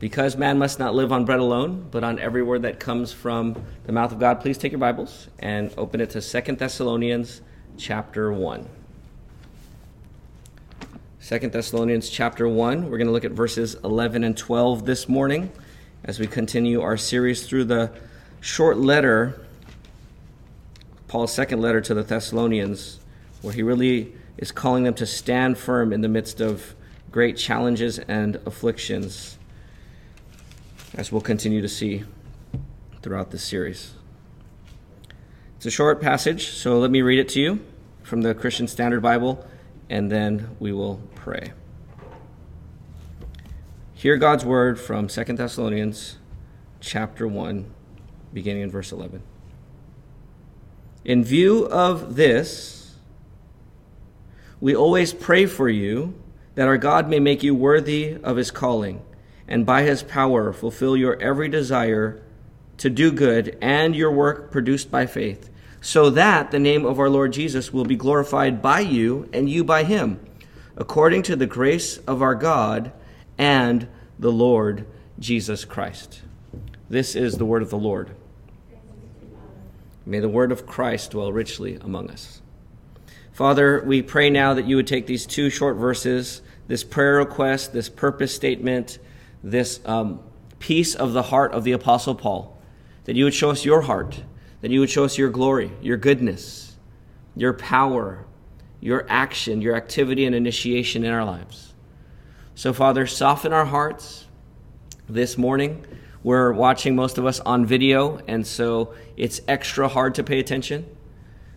because man must not live on bread alone, but on every word that comes from the mouth of God, please take your Bibles and open it to Second Thessalonians chapter 1. 2 Thessalonians chapter 1. We're going to look at verses 11 and 12 this morning as we continue our series through the short letter, Paul's second letter to the Thessalonians, where he really is calling them to stand firm in the midst of great challenges and afflictions as we'll continue to see throughout this series. It's a short passage, so let me read it to you from the Christian Standard Bible, and then we will pray. Hear God's word from 2 Thessalonians chapter 1, beginning in verse 11. In view of this, we always pray for you that our God may make you worthy of his calling and by his power fulfill your every desire to do good and your work produced by faith, so that the name of our Lord Jesus will be glorified by you and you by him, according to the grace of our God and the Lord Jesus Christ. This is the word of the Lord. May the word of Christ dwell richly among us. Father, we pray now that you would take these two short verses, this prayer request, this purpose statement, this um, piece of the heart of the Apostle Paul, that you would show us your heart, that you would show us your glory, your goodness, your power, your action, your activity and initiation in our lives. So, Father, soften our hearts this morning. We're watching most of us on video, and so it's extra hard to pay attention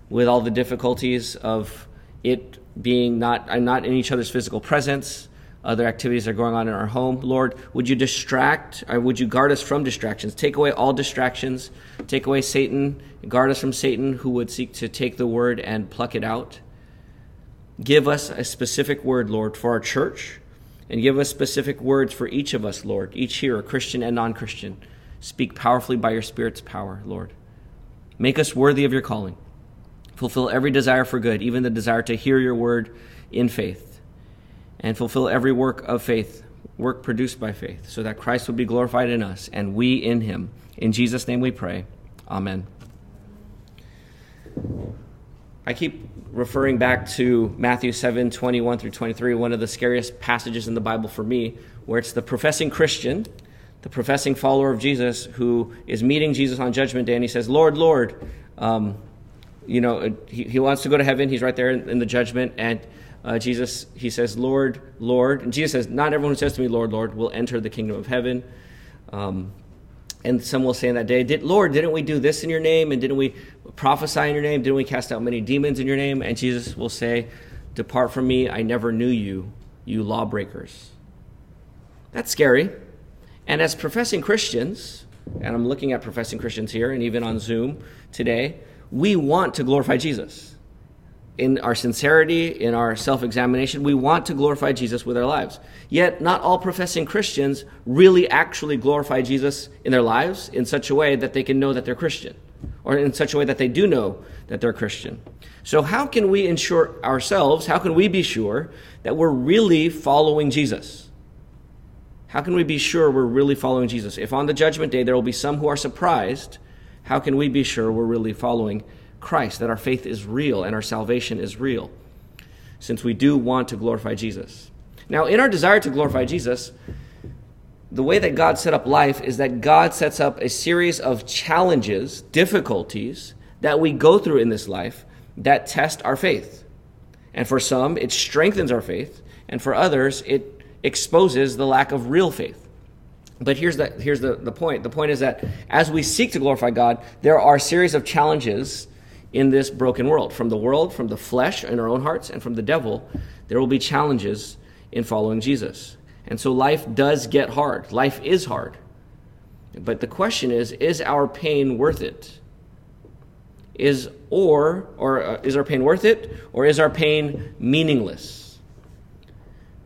with all the difficulties of it being not, not in each other's physical presence other activities that are going on in our home. Lord, would you distract or would you guard us from distractions? Take away all distractions. Take away Satan. Guard us from Satan who would seek to take the word and pluck it out. Give us a specific word, Lord, for our church, and give us specific words for each of us, Lord, each here, Christian and non Christian. Speak powerfully by your Spirit's power, Lord. Make us worthy of your calling. Fulfill every desire for good, even the desire to hear your word in faith and fulfill every work of faith, work produced by faith, so that Christ would be glorified in us and we in him. In Jesus' name we pray. Amen. I keep referring back to Matthew 7 21 through 23, one of the scariest passages in the Bible for me, where it's the professing Christian, the professing follower of Jesus, who is meeting Jesus on Judgment Day, and he says, Lord, Lord. Um, you know, he, he wants to go to heaven. He's right there in, in the judgment, and uh, Jesus, he says, Lord, Lord. And Jesus says, Not everyone who says to me, Lord, Lord, will enter the kingdom of heaven. Um, and some will say in that day, Did, Lord, didn't we do this in your name? And didn't we prophesy in your name? Didn't we cast out many demons in your name? And Jesus will say, Depart from me, I never knew you, you lawbreakers. That's scary. And as professing Christians, and I'm looking at professing Christians here and even on Zoom today, we want to glorify Jesus in our sincerity, in our self examination, we want to glorify Jesus with our lives. Yet, not all professing Christians really actually glorify Jesus in their lives in such a way that they can know that they're Christian, or in such a way that they do know that they're Christian. So, how can we ensure ourselves, how can we be sure that we're really following Jesus? How can we be sure we're really following Jesus? If on the judgment day there will be some who are surprised, how can we be sure we're really following Christ, that our faith is real and our salvation is real, since we do want to glorify Jesus. Now, in our desire to glorify Jesus, the way that God set up life is that God sets up a series of challenges, difficulties that we go through in this life that test our faith. And for some, it strengthens our faith, and for others, it exposes the lack of real faith. But here's the, here's the, the point. The point is that as we seek to glorify God, there are a series of challenges in this broken world. From the world, from the flesh in our own hearts, and from the devil, there will be challenges in following Jesus. And so life does get hard. Life is hard. But the question is is our pain worth it? Is or or uh, is our pain worth it or is our pain meaningless?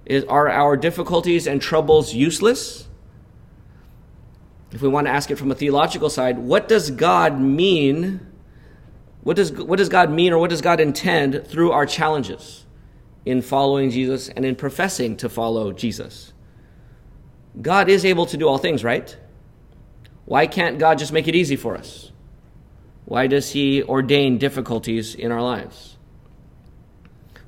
Is, are our difficulties and troubles useless? If we want to ask it from a theological side, what does God mean what does, what does God mean or what does God intend through our challenges in following Jesus and in professing to follow Jesus? God is able to do all things, right? Why can't God just make it easy for us? Why does He ordain difficulties in our lives?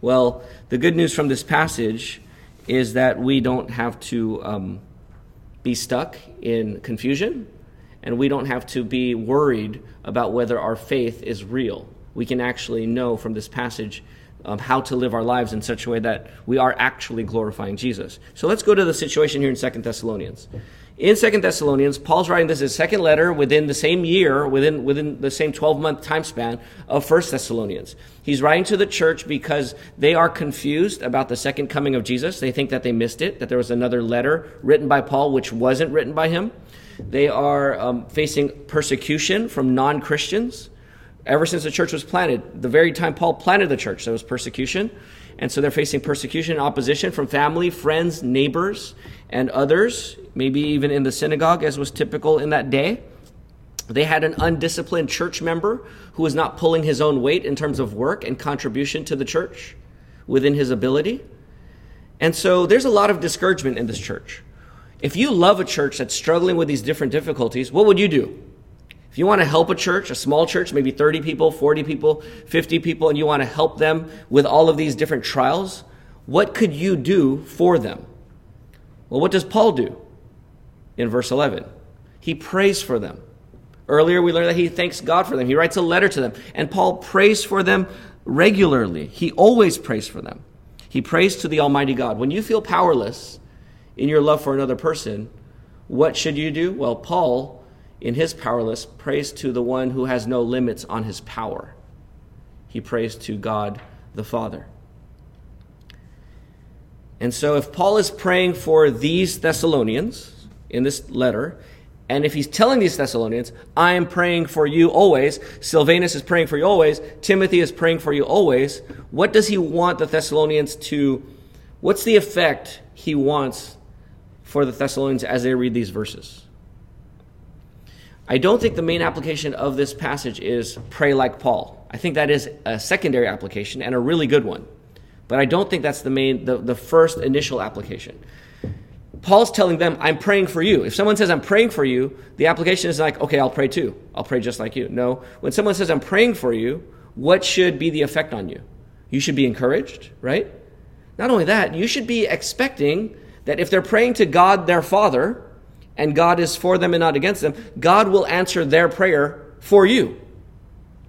Well, the good news from this passage is that we don't have to um, be stuck in confusion and we don't have to be worried about whether our faith is real. We can actually know from this passage um, how to live our lives in such a way that we are actually glorifying Jesus. So let's go to the situation here in Second Thessalonians. In Second Thessalonians, Paul's writing this his second letter within the same year, within, within the same 12 month time span of First Thessalonians. He's writing to the church because they are confused about the second coming of Jesus. They think that they missed it, that there was another letter written by Paul which wasn't written by him. They are um, facing persecution from non Christians ever since the church was planted. The very time Paul planted the church, there was persecution. And so they're facing persecution and opposition from family, friends, neighbors, and others, maybe even in the synagogue, as was typical in that day. They had an undisciplined church member who was not pulling his own weight in terms of work and contribution to the church within his ability. And so there's a lot of discouragement in this church. If you love a church that's struggling with these different difficulties, what would you do? If you want to help a church, a small church, maybe 30 people, 40 people, 50 people, and you want to help them with all of these different trials, what could you do for them? Well, what does Paul do in verse 11? He prays for them. Earlier, we learned that he thanks God for them. He writes a letter to them. And Paul prays for them regularly. He always prays for them. He prays to the Almighty God. When you feel powerless in your love for another person, what should you do? Well, Paul in his powerless, prays to the one who has no limits on his power. He prays to God the Father. And so, if Paul is praying for these Thessalonians in this letter, and if he's telling these Thessalonians, I am praying for you always, Silvanus is praying for you always, Timothy is praying for you always, what does he want the Thessalonians to, what's the effect he wants for the Thessalonians as they read these verses? I don't think the main application of this passage is pray like Paul. I think that is a secondary application and a really good one. But I don't think that's the main, the, the first initial application. Paul's telling them, I'm praying for you. If someone says, I'm praying for you, the application is like, okay, I'll pray too. I'll pray just like you. No. When someone says, I'm praying for you, what should be the effect on you? You should be encouraged, right? Not only that, you should be expecting that if they're praying to God, their Father, and God is for them and not against them, God will answer their prayer for you.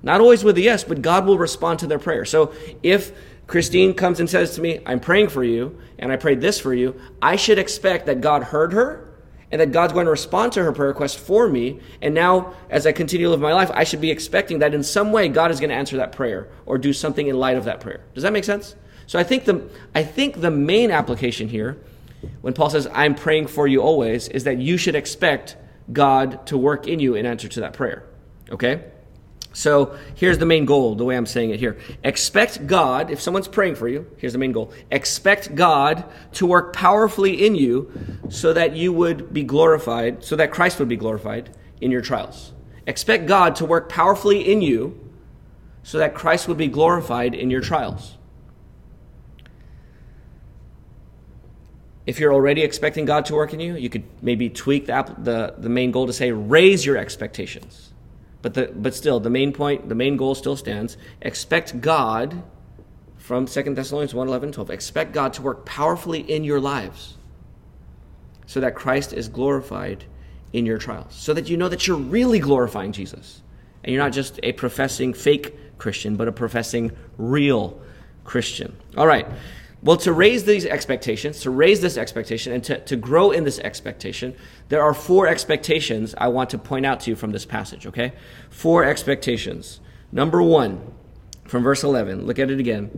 Not always with a yes, but God will respond to their prayer. So if Christine comes and says to me, I'm praying for you, and I prayed this for you, I should expect that God heard her and that God's going to respond to her prayer request for me. And now, as I continue to live my life, I should be expecting that in some way God is going to answer that prayer or do something in light of that prayer. Does that make sense? So I think the, I think the main application here when Paul says, I'm praying for you always, is that you should expect God to work in you in answer to that prayer. Okay? So here's the main goal, the way I'm saying it here. Expect God, if someone's praying for you, here's the main goal. Expect God to work powerfully in you so that you would be glorified, so that Christ would be glorified in your trials. Expect God to work powerfully in you so that Christ would be glorified in your trials. If you're already expecting God to work in you, you could maybe tweak the, the, the main goal to say raise your expectations. But, the, but still, the main point, the main goal still stands. Expect God, from 2 Thessalonians 1 11, 12, expect God to work powerfully in your lives so that Christ is glorified in your trials. So that you know that you're really glorifying Jesus. And you're not just a professing fake Christian, but a professing real Christian. All right. Well, to raise these expectations, to raise this expectation, and to, to grow in this expectation, there are four expectations I want to point out to you from this passage, okay? Four expectations. Number one, from verse 11, look at it again.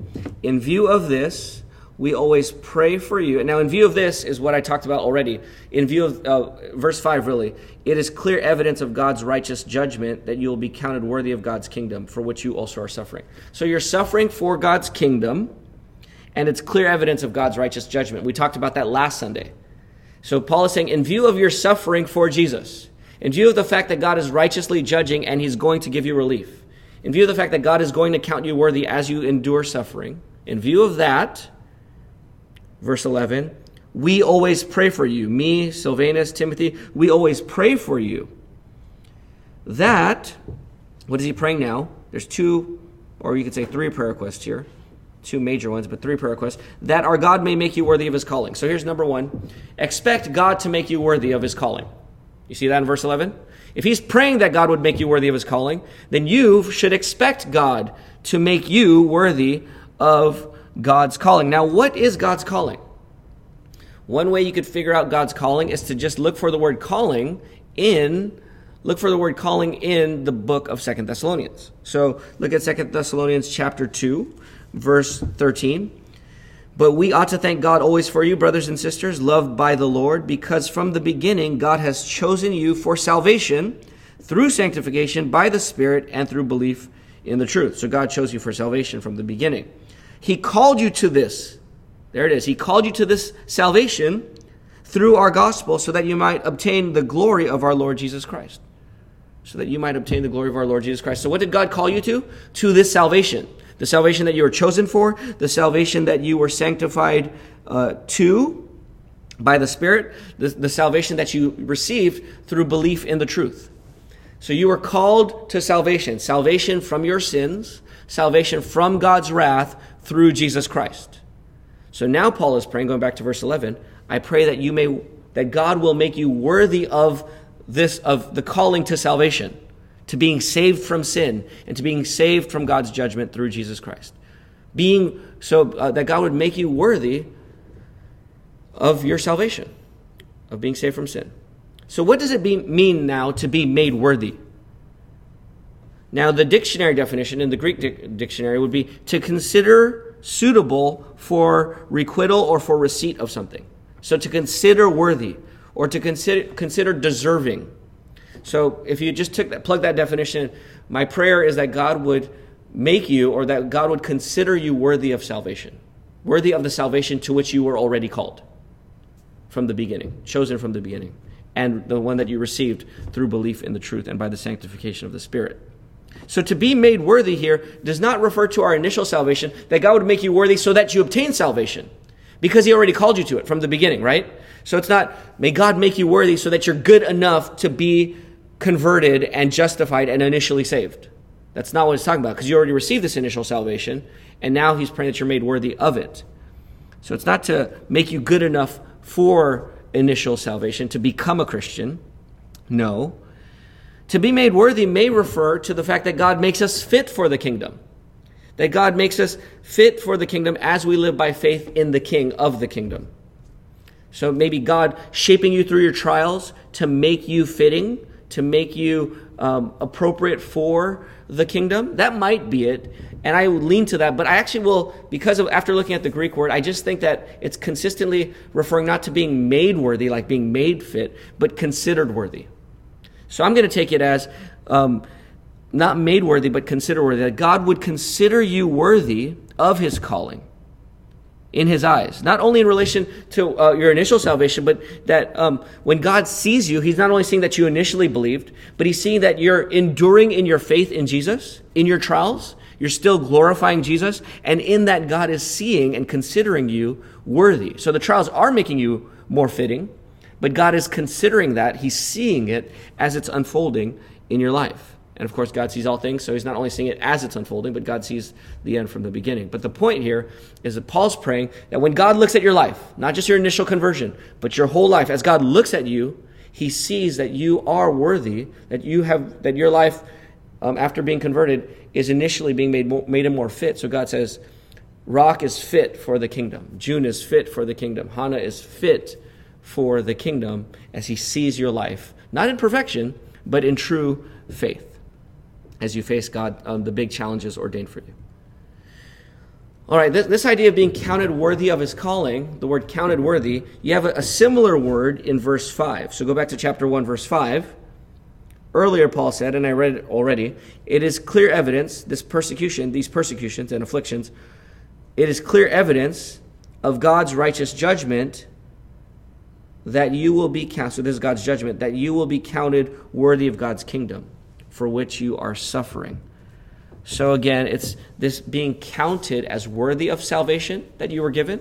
In view of this, we always pray for you. And now, in view of this, is what I talked about already. In view of uh, verse 5, really, it is clear evidence of God's righteous judgment that you will be counted worthy of God's kingdom, for which you also are suffering. So you're suffering for God's kingdom and it's clear evidence of God's righteous judgment. We talked about that last Sunday. So Paul is saying, in view of your suffering for Jesus, in view of the fact that God is righteously judging and he's going to give you relief, in view of the fact that God is going to count you worthy as you endure suffering, in view of that, verse 11, we always pray for you. Me, Silvanus, Timothy, we always pray for you. That, what is he praying now? There's two, or you could say three prayer requests here. Two major ones, but three prayer requests. That our God may make you worthy of his calling. So here's number one expect God to make you worthy of his calling. You see that in verse 11? If he's praying that God would make you worthy of his calling, then you should expect God to make you worthy of God's calling. Now, what is God's calling? One way you could figure out God's calling is to just look for the word calling in look for the word calling in the book of Second Thessalonians. So, look at Second Thessalonians chapter 2, verse 13. But we ought to thank God always for you, brothers and sisters, loved by the Lord, because from the beginning God has chosen you for salvation through sanctification by the Spirit and through belief in the truth. So God chose you for salvation from the beginning. He called you to this. There it is. He called you to this salvation through our gospel so that you might obtain the glory of our Lord Jesus Christ. So that you might obtain the glory of our Lord Jesus Christ. So what did God call you to? To this salvation. The salvation that you were chosen for, the salvation that you were sanctified uh, to by the Spirit, the, the salvation that you received through belief in the truth. So you were called to salvation, salvation from your sins, salvation from God's wrath through Jesus Christ. So now Paul is praying, going back to verse 11, I pray that you may, that God will make you worthy of this, of the calling to salvation, to being saved from sin, and to being saved from God's judgment through Jesus Christ. Being, so uh, that God would make you worthy of your salvation, of being saved from sin. So, what does it be, mean now to be made worthy? Now, the dictionary definition in the Greek di- dictionary would be to consider suitable for requital or for receipt of something. So, to consider worthy or to consider, consider deserving. So, if you just took that, plug that definition, my prayer is that God would make you or that God would consider you worthy of salvation, worthy of the salvation to which you were already called from the beginning, chosen from the beginning and the one that you received through belief in the truth and by the sanctification of the Spirit. So to be made worthy here does not refer to our initial salvation, that God would make you worthy so that you obtain salvation. Because he already called you to it from the beginning, right? So it's not, may God make you worthy so that you're good enough to be converted and justified and initially saved. That's not what he's talking about, because you already received this initial salvation, and now he's praying that you're made worthy of it. So it's not to make you good enough for initial salvation, to become a Christian. No. To be made worthy may refer to the fact that God makes us fit for the kingdom. That God makes us fit for the kingdom as we live by faith in the King of the kingdom. So maybe God shaping you through your trials to make you fitting, to make you um, appropriate for the kingdom. That might be it. And I would lean to that, but I actually will, because of after looking at the Greek word, I just think that it's consistently referring not to being made worthy, like being made fit, but considered worthy. So I'm going to take it as um, not made worthy, but considered worthy, that God would consider you worthy of his calling in his eyes. Not only in relation to uh, your initial salvation, but that um, when God sees you, he's not only seeing that you initially believed, but he's seeing that you're enduring in your faith in Jesus, in your trials. You're still glorifying Jesus. And in that, God is seeing and considering you worthy. So the trials are making you more fitting, but God is considering that. He's seeing it as it's unfolding in your life. And of course, God sees all things, so he's not only seeing it as it's unfolding, but God sees the end from the beginning. But the point here is that Paul's praying that when God looks at your life, not just your initial conversion, but your whole life, as God looks at you, he sees that you are worthy, that you have, that your life um, after being converted is initially being made, more, made more fit. So God says, Rock is fit for the kingdom. June is fit for the kingdom. Hannah is fit for the kingdom as he sees your life, not in perfection, but in true faith as you face God, um, the big challenges ordained for you. All right, this, this, idea of being counted worthy of his calling, the word counted worthy, you have a, a similar word in verse 5. So go back to chapter 1, verse 5. Earlier, Paul said, and I read it already, it is clear evidence, this persecution, these persecutions and afflictions, it is clear evidence of God's righteous judgment that you will be counted, so this is God's judgment, that you will be counted worthy of God's kingdom for which you are suffering. So again, it's this being counted as worthy of salvation that you were given,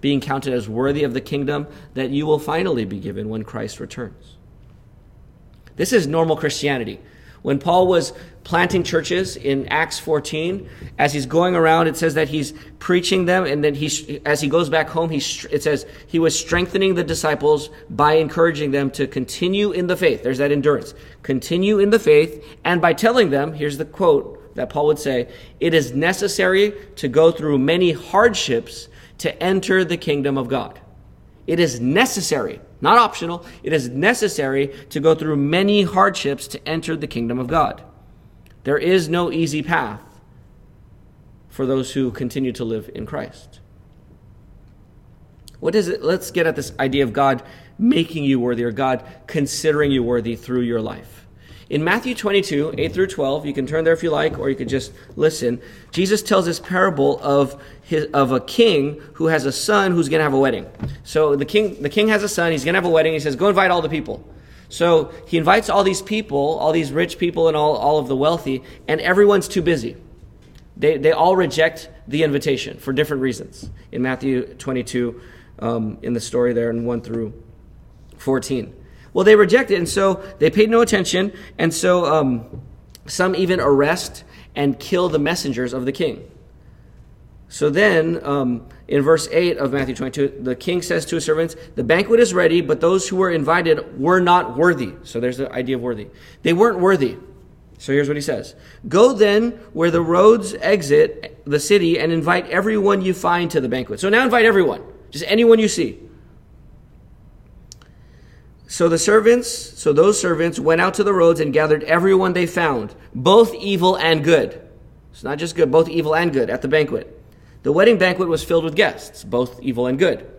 being counted as worthy of the kingdom that you will finally be given when Christ returns. This is normal Christianity. When Paul was planting churches in Acts 14, as he's going around, it says that he's preaching them, and then he, as he goes back home, he, it says he was strengthening the disciples by encouraging them to continue in the faith. There's that endurance. Continue in the faith, and by telling them, here's the quote that Paul would say, it is necessary to go through many hardships to enter the kingdom of God. It is necessary not optional. It is necessary to go through many hardships to enter the kingdom of God. There is no easy path for those who continue to live in Christ. What is it? Let's get at this idea of God making you worthy or God considering you worthy through your life. In Matthew 22, 8 through 12, you can turn there if you like, or you could just listen. Jesus tells this parable of, his, of a king who has a son who's going to have a wedding. So the king, the king has a son, he's going to have a wedding. He says, Go invite all the people. So he invites all these people, all these rich people, and all, all of the wealthy, and everyone's too busy. They, they all reject the invitation for different reasons. In Matthew 22, um, in the story there, in 1 through 14. Well, they rejected, it and so they paid no attention, and so um, some even arrest and kill the messengers of the king. So then, um, in verse 8 of Matthew 22, the king says to his servants, The banquet is ready, but those who were invited were not worthy. So there's the idea of worthy. They weren't worthy. So here's what he says Go then where the roads exit the city and invite everyone you find to the banquet. So now invite everyone, just anyone you see. So the servants, so those servants went out to the roads and gathered everyone they found, both evil and good. It's not just good, both evil and good at the banquet. The wedding banquet was filled with guests, both evil and good.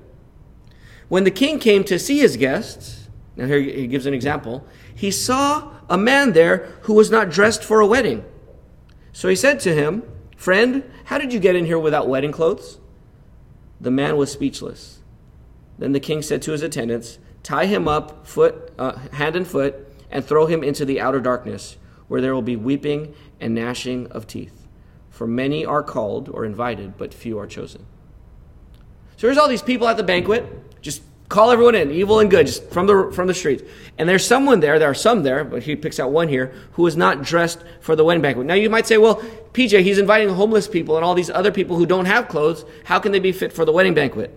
When the king came to see his guests, now here he gives an example, he saw a man there who was not dressed for a wedding. So he said to him, Friend, how did you get in here without wedding clothes? The man was speechless. Then the king said to his attendants, tie him up foot, uh, hand and foot, and throw him into the outer darkness, where there will be weeping and gnashing of teeth. For many are called or invited, but few are chosen. So there's all these people at the banquet. Just call everyone in, evil and good, just from the from the streets. And there's someone there. There are some there, but he picks out one here who is not dressed for the wedding banquet. Now you might say, well, PJ, he's inviting homeless people and all these other people who don't have clothes. How can they be fit for the wedding banquet?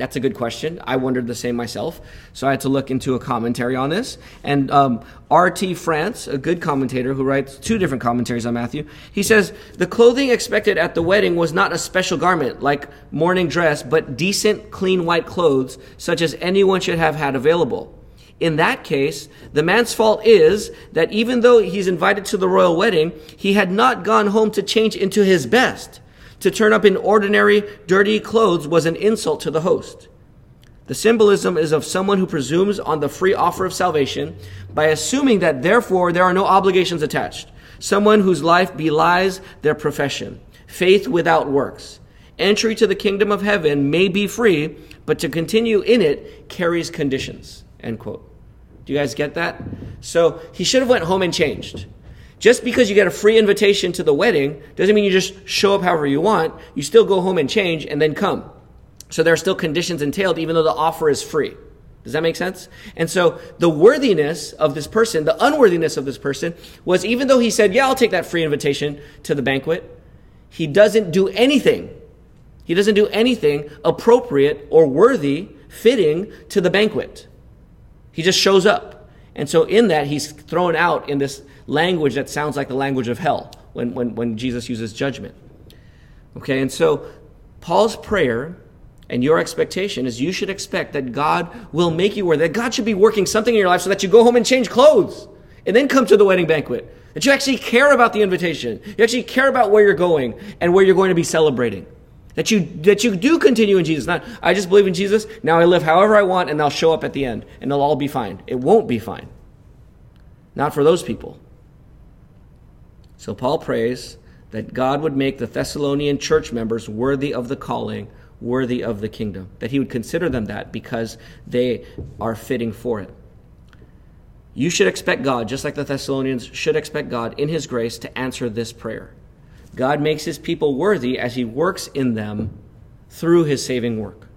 That's a good question. I wondered the same myself. So I had to look into a commentary on this. And um, R.T. France, a good commentator who writes two different commentaries on Matthew, he says the clothing expected at the wedding was not a special garment like morning dress, but decent, clean white clothes, such as anyone should have had available. In that case, the man's fault is that even though he's invited to the royal wedding, he had not gone home to change into his best. To turn up in ordinary, dirty clothes was an insult to the host. The symbolism is of someone who presumes on the free offer of salvation by assuming that therefore there are no obligations attached. Someone whose life belies their profession. Faith without works. Entry to the kingdom of heaven may be free, but to continue in it carries conditions. End quote. Do you guys get that? So he should have went home and changed. Just because you get a free invitation to the wedding doesn't mean you just show up however you want. You still go home and change and then come. So there are still conditions entailed, even though the offer is free. Does that make sense? And so the worthiness of this person, the unworthiness of this person, was even though he said, Yeah, I'll take that free invitation to the banquet, he doesn't do anything. He doesn't do anything appropriate or worthy, fitting to the banquet. He just shows up. And so in that, he's thrown out in this language that sounds like the language of hell when, when, when Jesus uses judgment. Okay, and so Paul's prayer and your expectation is you should expect that God will make you worthy, that God should be working something in your life so that you go home and change clothes and then come to the wedding banquet. That you actually care about the invitation. You actually care about where you're going and where you're going to be celebrating. That you, that you do continue in Jesus. Not, I just believe in Jesus, now I live however I want and they'll show up at the end and they'll all be fine. It won't be fine. Not for those people. So Paul prays that God would make the Thessalonian church members worthy of the calling, worthy of the kingdom, that he would consider them that because they are fitting for it. You should expect God, just like the Thessalonians should expect God in his grace to answer this prayer. God makes his people worthy as he works in them through his saving work.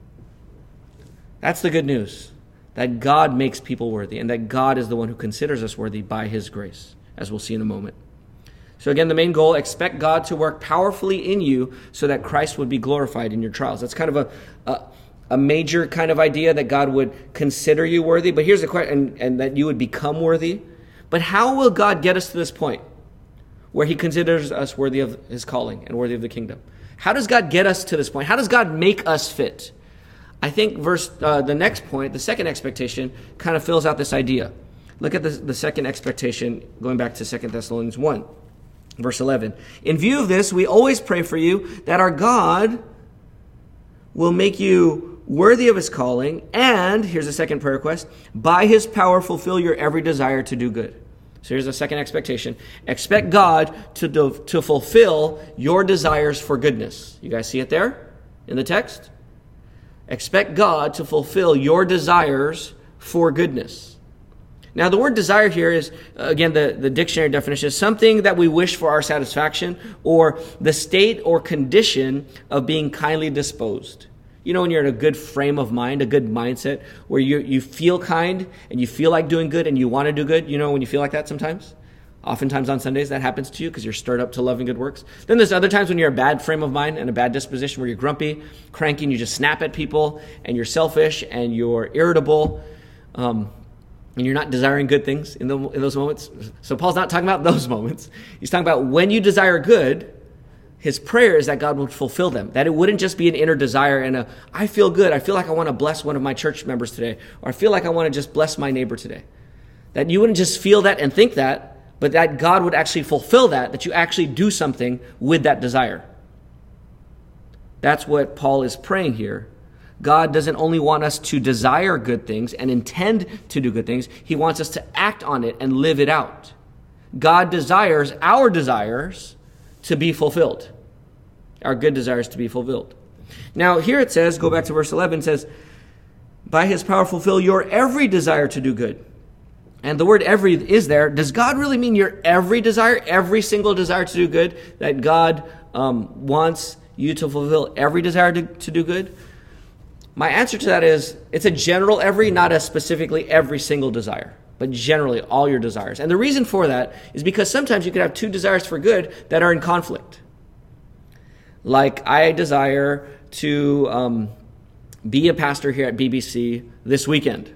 That's the good news. That God makes people worthy and that God is the one who considers us worthy by his grace, as we'll see in a moment. So, again, the main goal expect God to work powerfully in you so that Christ would be glorified in your trials. That's kind of a, a, a major kind of idea that God would consider you worthy. But here's the question, and, and that you would become worthy. But how will God get us to this point where he considers us worthy of his calling and worthy of the kingdom? How does God get us to this point? How does God make us fit? I think verse uh, the next point, the second expectation, kind of fills out this idea. Look at the, the second expectation, going back to Second Thessalonians 1. Verse 11. In view of this, we always pray for you that our God will make you worthy of his calling, and here's a second prayer request by his power fulfill your every desire to do good. So here's the second expectation. Expect God to, do, to fulfill your desires for goodness. You guys see it there in the text? Expect God to fulfill your desires for goodness. Now, the word desire here is, uh, again, the, the dictionary definition is something that we wish for our satisfaction or the state or condition of being kindly disposed. You know, when you're in a good frame of mind, a good mindset, where you, you feel kind and you feel like doing good and you want to do good. You know, when you feel like that sometimes? Oftentimes on Sundays that happens to you because you're stirred up to love and good works. Then there's other times when you're a bad frame of mind and a bad disposition where you're grumpy, cranky, and you just snap at people and you're selfish and you're irritable. Um, and you're not desiring good things in, the, in those moments. So Paul's not talking about those moments. He's talking about when you desire good, his prayer is that God would fulfill them. That it wouldn't just be an inner desire and a, I feel good. I feel like I want to bless one of my church members today. Or I feel like I want to just bless my neighbor today. That you wouldn't just feel that and think that, but that God would actually fulfill that, that you actually do something with that desire. That's what Paul is praying here God doesn't only want us to desire good things and intend to do good things, He wants us to act on it and live it out. God desires our desires to be fulfilled, our good desires to be fulfilled. Now, here it says, go back to verse 11, says, By His power fulfill your every desire to do good. And the word every is there. Does God really mean your every desire, every single desire to do good? That God um, wants you to fulfill every desire to, to do good? My answer to that is it's a general every, not a specifically every single desire, but generally all your desires. And the reason for that is because sometimes you could have two desires for good that are in conflict. Like, I desire to um, be a pastor here at BBC this weekend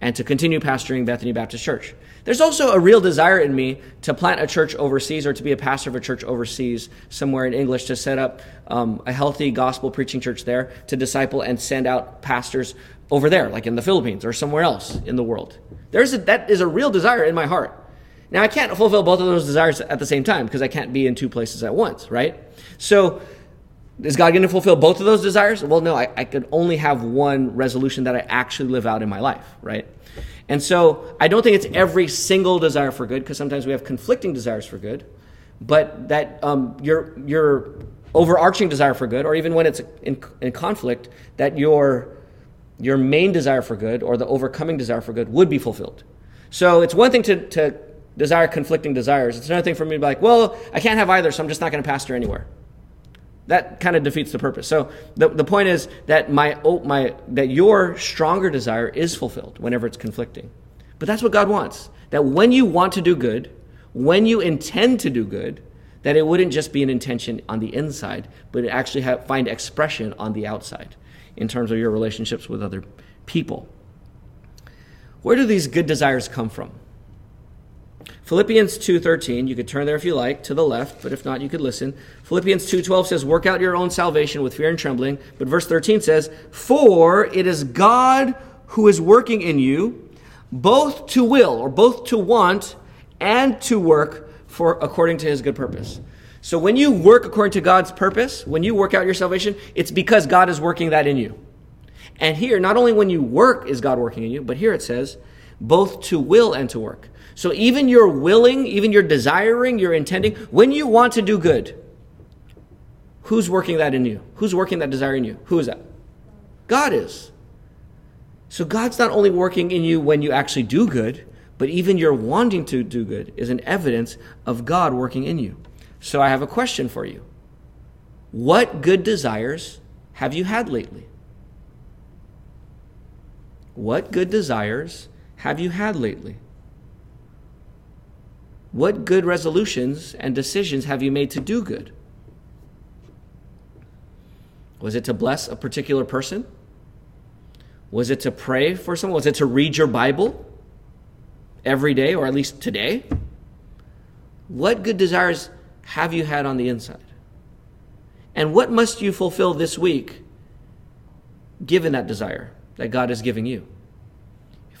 and to continue pastoring Bethany Baptist Church. There's also a real desire in me to plant a church overseas or to be a pastor of a church overseas somewhere in English to set up um, a healthy gospel preaching church there to disciple and send out pastors over there, like in the Philippines or somewhere else in the world. There's a, that is a real desire in my heart. Now, I can't fulfill both of those desires at the same time because I can't be in two places at once, right? So, is God going to fulfill both of those desires? Well, no, I, I could only have one resolution that I actually live out in my life, right? And so I don't think it's every single desire for good, because sometimes we have conflicting desires for good, but that um, your, your overarching desire for good, or even when it's in, in conflict, that your, your main desire for good or the overcoming desire for good would be fulfilled. So it's one thing to, to desire conflicting desires. It's another thing for me to be like, well, I can't have either, so I'm just not going to pastor anywhere that kind of defeats the purpose. So the, the point is that my, oh, my that your stronger desire is fulfilled whenever it's conflicting. But that's what God wants. That when you want to do good, when you intend to do good, that it wouldn't just be an intention on the inside, but it actually have, find expression on the outside in terms of your relationships with other people. Where do these good desires come from? Philippians 2:13, you could turn there if you like to the left, but if not you could listen. Philippians 2:12 says work out your own salvation with fear and trembling, but verse 13 says, "For it is God who is working in you both to will or both to want and to work for according to his good purpose." So when you work according to God's purpose, when you work out your salvation, it's because God is working that in you. And here, not only when you work is God working in you, but here it says both to will and to work. So even your willing, even your desiring, your intending, when you want to do good, who's working that in you? Who's working that desire in you? Who is that? God is. So God's not only working in you when you actually do good, but even your wanting to do good is an evidence of God working in you. So I have a question for you. What good desires have you had lately? What good desires have you had lately? What good resolutions and decisions have you made to do good? Was it to bless a particular person? Was it to pray for someone? Was it to read your Bible every day, or at least today? What good desires have you had on the inside? And what must you fulfill this week given that desire that God is giving you?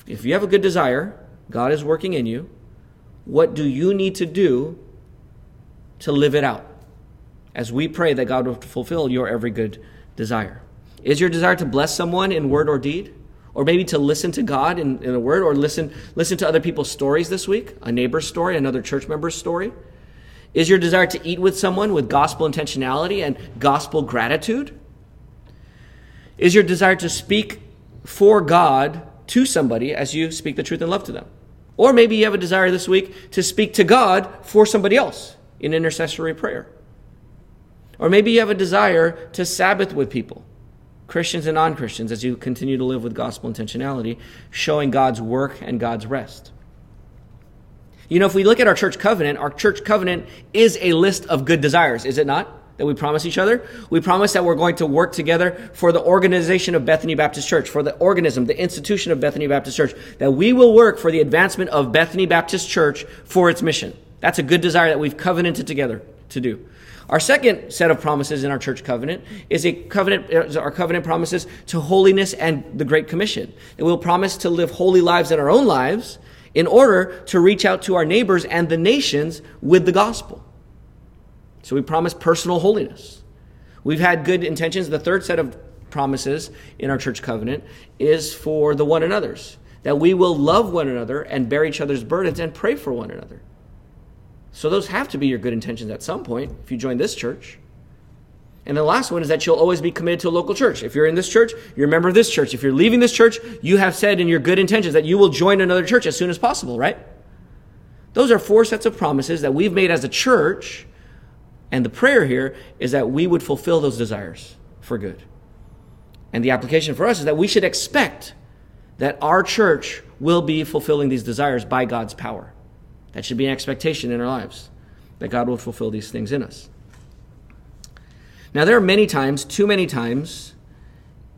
If, you have a good desire, God is working in you. What do you need to do to live it out? As we pray that God will fulfill your every good desire. Is your desire to bless someone in word or deed? Or maybe to listen to God in, in a word, or listen, listen to other people's stories this week, a neighbor's story, another church member's story? Is your desire to eat with someone with gospel intentionality and gospel gratitude? Is your desire to speak for God to somebody as you speak the truth and love to them? Or maybe you have a desire this week to speak to God for somebody else in intercessory prayer. Or maybe you have a desire to Sabbath with people Christians and non Christians, as you continue to live with gospel intentionality, showing God's work and God's rest. You know, if we look at our church covenant, our church covenant is a list of good desires, is it not? That we promise each other? We promise that we're going to work together for the organization of Bethany Baptist Church, for the organism, the institution of Bethany Baptist Church, that we will work for the advancement of Bethany Baptist Church for its mission. That's a good desire that we've covenanted together to do. Our second set of promises in our church covenant is a covenant, our covenant promises to holiness and the Great Commission. And we'll promise to live holy lives in our own lives in order to reach out to our neighbors and the nations with the gospel. So we promise personal holiness. We've had good intentions. The third set of promises in our church covenant is for the one another's that we will love one another and bear each other's burdens and pray for one another. So those have to be your good intentions at some point if you join this church. And the last one is that you'll always be committed to a local church. If you're in this church, you're a member of this church. If you're leaving this church, you have said in your good intentions that you will join another church as soon as possible, right? Those are four sets of promises that we've made as a church. And the prayer here is that we would fulfill those desires for good. And the application for us is that we should expect that our church will be fulfilling these desires by God's power. That should be an expectation in our lives that God will fulfill these things in us. Now, there are many times, too many times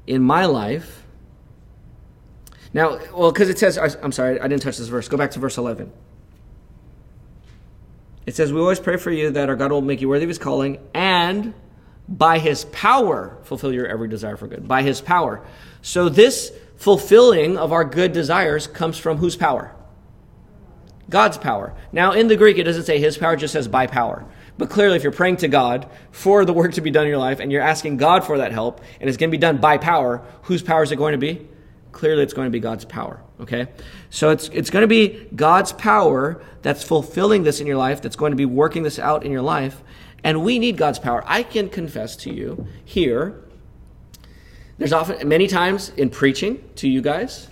in my life. Now, well, because it says, I'm sorry, I didn't touch this verse. Go back to verse 11. It says, We always pray for you that our God will make you worthy of his calling and by his power fulfill your every desire for good. By his power. So, this fulfilling of our good desires comes from whose power? God's power. Now, in the Greek, it doesn't say his power, it just says by power. But clearly, if you're praying to God for the work to be done in your life and you're asking God for that help and it's going to be done by power, whose power is it going to be? Clearly, it's going to be God's power. Okay? So it's, it's going to be God's power that's fulfilling this in your life, that's going to be working this out in your life. And we need God's power. I can confess to you here, there's often, many times in preaching to you guys,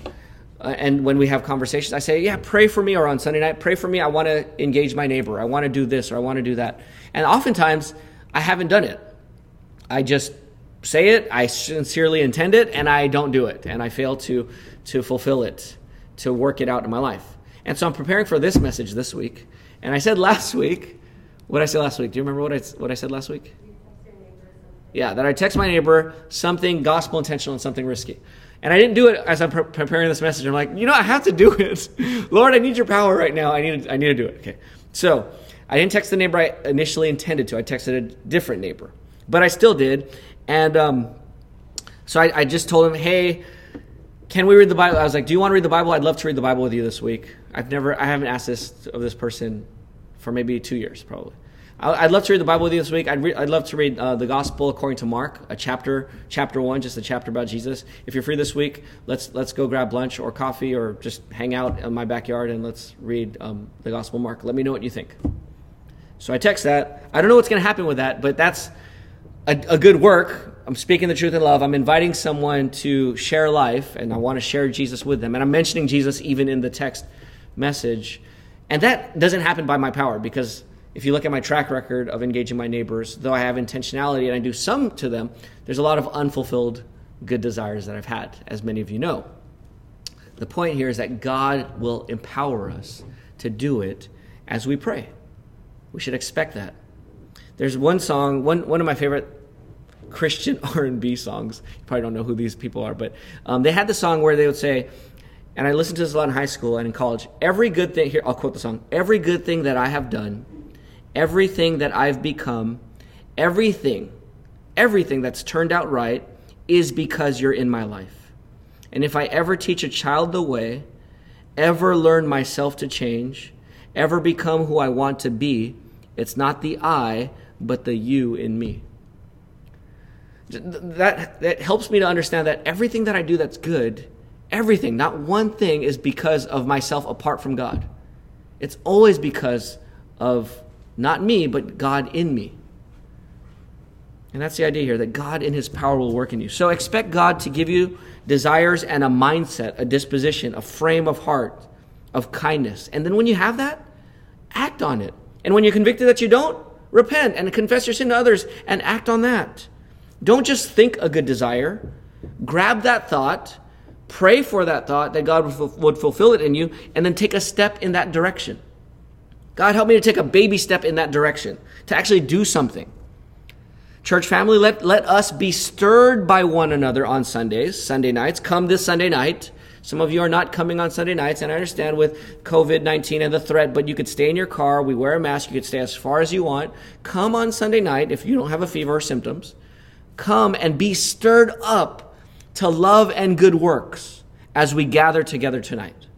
uh, and when we have conversations, I say, Yeah, pray for me, or on Sunday night, pray for me. I want to engage my neighbor. I want to do this, or I want to do that. And oftentimes, I haven't done it. I just say it, I sincerely intend it, and I don't do it. And I fail to, to fulfill it, to work it out in my life. And so I'm preparing for this message this week. And I said last week, what did I say last week? Do you remember what I, what I said last week? Yeah, that I text my neighbor something gospel intentional and something risky. And I didn't do it as I'm pre- preparing this message. I'm like, you know, I have to do it. Lord, I need your power right now. I need, to, I need to do it. Okay. So I didn't text the neighbor I initially intended to. I texted a different neighbor, but I still did. And um, so I, I just told him, hey, can we read the Bible? I was like, do you want to read the Bible? I'd love to read the Bible with you this week. I've never, I haven't asked this of this person for maybe two years, probably. I'd love to read the Bible with you this week. I'd, re- I'd love to read uh, the Gospel according to Mark, a chapter, chapter one, just a chapter about Jesus. If you're free this week, let's let's go grab lunch or coffee or just hang out in my backyard and let's read um, the Gospel Mark. Let me know what you think. So I text that. I don't know what's going to happen with that, but that's a, a good work. I'm speaking the truth in love. I'm inviting someone to share life, and I want to share Jesus with them. And I'm mentioning Jesus even in the text message. And that doesn't happen by my power because if you look at my track record of engaging my neighbors, though I have intentionality and I do some to them, there's a lot of unfulfilled good desires that I've had, as many of you know. The point here is that God will empower us to do it as we pray. We should expect that. There's one song, one, one of my favorite Christian R&B songs. You probably don't know who these people are, but um, they had the song where they would say, and I listened to this a lot in high school and in college. Every good thing here, I'll quote the song. Every good thing that I have done, everything that I've become, everything, everything that's turned out right is because you're in my life. And if I ever teach a child the way, ever learn myself to change, ever become who I want to be, it's not the I, but the you in me. That, that helps me to understand that everything that I do that's good, everything, not one thing, is because of myself apart from God. It's always because of not me, but God in me. And that's the idea here that God in His power will work in you. So expect God to give you desires and a mindset, a disposition, a frame of heart of kindness. And then when you have that, act on it. And when you're convicted that you don't, repent and confess your sin to others and act on that. Don't just think a good desire, grab that thought, pray for that thought that God would fulfill it in you, and then take a step in that direction. God, help me to take a baby step in that direction, to actually do something. Church family, let, let us be stirred by one another on Sundays, Sunday nights. Come this Sunday night. Some of you are not coming on Sunday nights, and I understand with COVID 19 and the threat, but you could stay in your car. We wear a mask. You could stay as far as you want. Come on Sunday night if you don't have a fever or symptoms come and be stirred up to love and good works as we gather together tonight.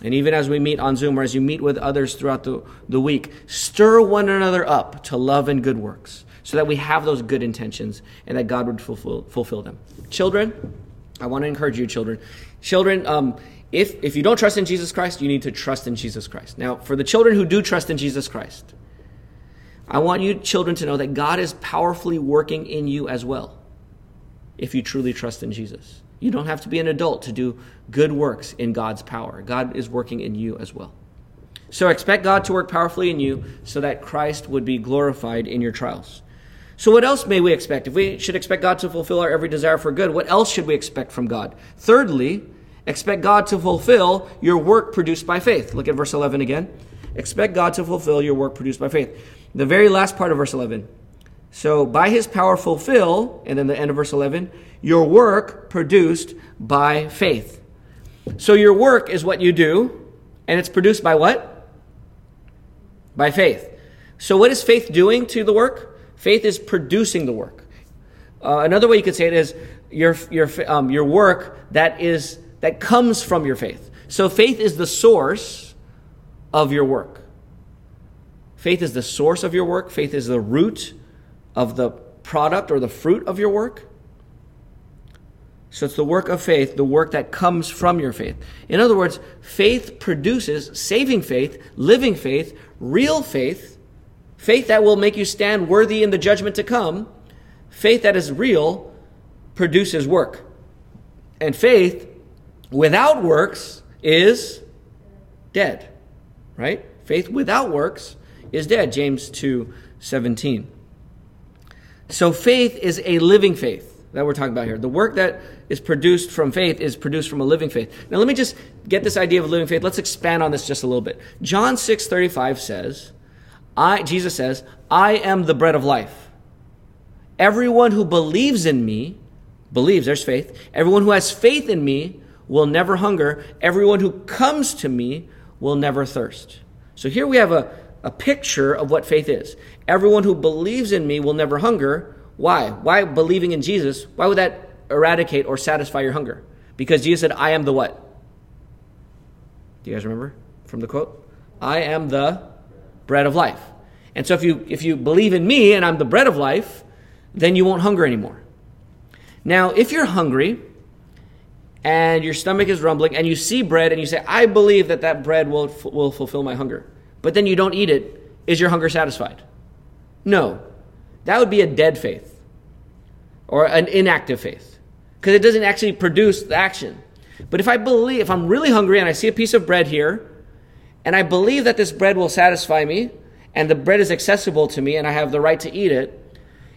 And even as we meet on Zoom or as you meet with others throughout the, the week, stir one another up to love and good works so that we have those good intentions and that God would fulfill, fulfill them. Children, I want to encourage you, children. Children, um, if, if you don't trust in Jesus Christ, you need to trust in Jesus Christ. Now, for the children who do trust in Jesus Christ, I want you children to know that God is powerfully working in you as well if you truly trust in Jesus. You don't have to be an adult to do good works in God's power. God is working in you as well. So expect God to work powerfully in you so that Christ would be glorified in your trials. So, what else may we expect? If we should expect God to fulfill our every desire for good, what else should we expect from God? Thirdly, expect God to fulfill your work produced by faith. Look at verse 11 again. Expect God to fulfill your work produced by faith the very last part of verse 11. So, by his power fulfill, and then the end of verse 11, your work produced by faith. So, your work is what you do, and it's produced by what? By faith. So, what is faith doing to the work? Faith is producing the work. Uh, another way you could say it is your, your, um, your work that, is, that comes from your faith. So, faith is the source of your work. Faith is the source of your work, faith is the root of the product or the fruit of your work. So it's the work of faith, the work that comes from your faith. In other words, faith produces saving faith, living faith, real faith, faith that will make you stand worthy in the judgment to come. Faith that is real produces work. And faith without works is dead. Right? Faith without works is dead. James 2 17. So faith is a living faith that we're talking about here. The work that is produced from faith is produced from a living faith. Now let me just get this idea of living faith. Let's expand on this just a little bit. John 6 35 says, I, Jesus says, I am the bread of life. Everyone who believes in me, believes, there's faith. Everyone who has faith in me will never hunger. Everyone who comes to me will never thirst. So here we have a, a picture of what faith is. Everyone who believes in me will never hunger. Why? Why believing in Jesus? Why would that eradicate or satisfy your hunger? Because Jesus said, I am the what? Do you guys remember from the quote? I am the bread of life. And so if you if you believe in me and I'm the bread of life, then you won't hunger anymore. Now, if you're hungry and your stomach is rumbling and you see bread and you say, I believe that that bread will, will fulfill my hunger but then you don't eat it, is your hunger satisfied? No. That would be a dead faith or an inactive faith because it doesn't actually produce the action. But if I believe, if I'm really hungry and I see a piece of bread here, and I believe that this bread will satisfy me, and the bread is accessible to me, and I have the right to eat it,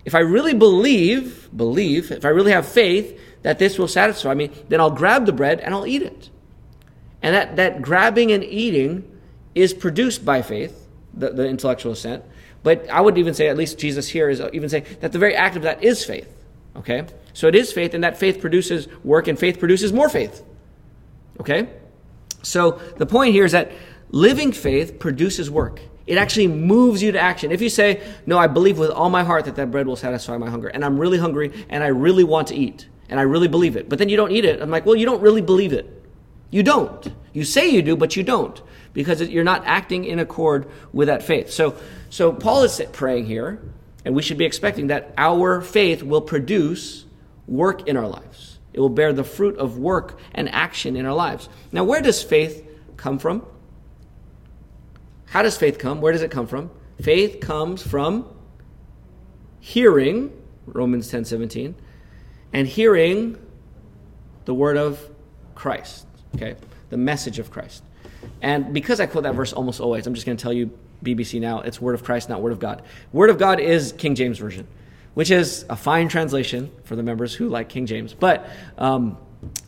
if I really believe, believe, if I really have faith, that this will satisfy me, then I'll grab the bread and I'll eat it. And that, that grabbing and eating is produced by faith, the, the intellectual assent. But I would even say, at least Jesus here is uh, even saying that the very act of that is faith. Okay? So it is faith, and that faith produces work, and faith produces more faith. Okay? So the point here is that living faith produces work. It actually moves you to action. If you say, No, I believe with all my heart that that bread will satisfy my hunger, and I'm really hungry, and I really want to eat, and I really believe it, but then you don't eat it, I'm like, Well, you don't really believe it. You don't. You say you do, but you don't because you're not acting in accord with that faith. So, so Paul is praying here, and we should be expecting that our faith will produce work in our lives. It will bear the fruit of work and action in our lives. Now, where does faith come from? How does faith come? Where does it come from? Faith comes from hearing, Romans 10 17, and hearing the word of Christ. Okay? The message of Christ. And because I quote that verse almost always, I'm just going to tell you BBC now, it's Word of Christ, not Word of God. Word of God is King James Version, which is a fine translation for the members who like King James. But, um,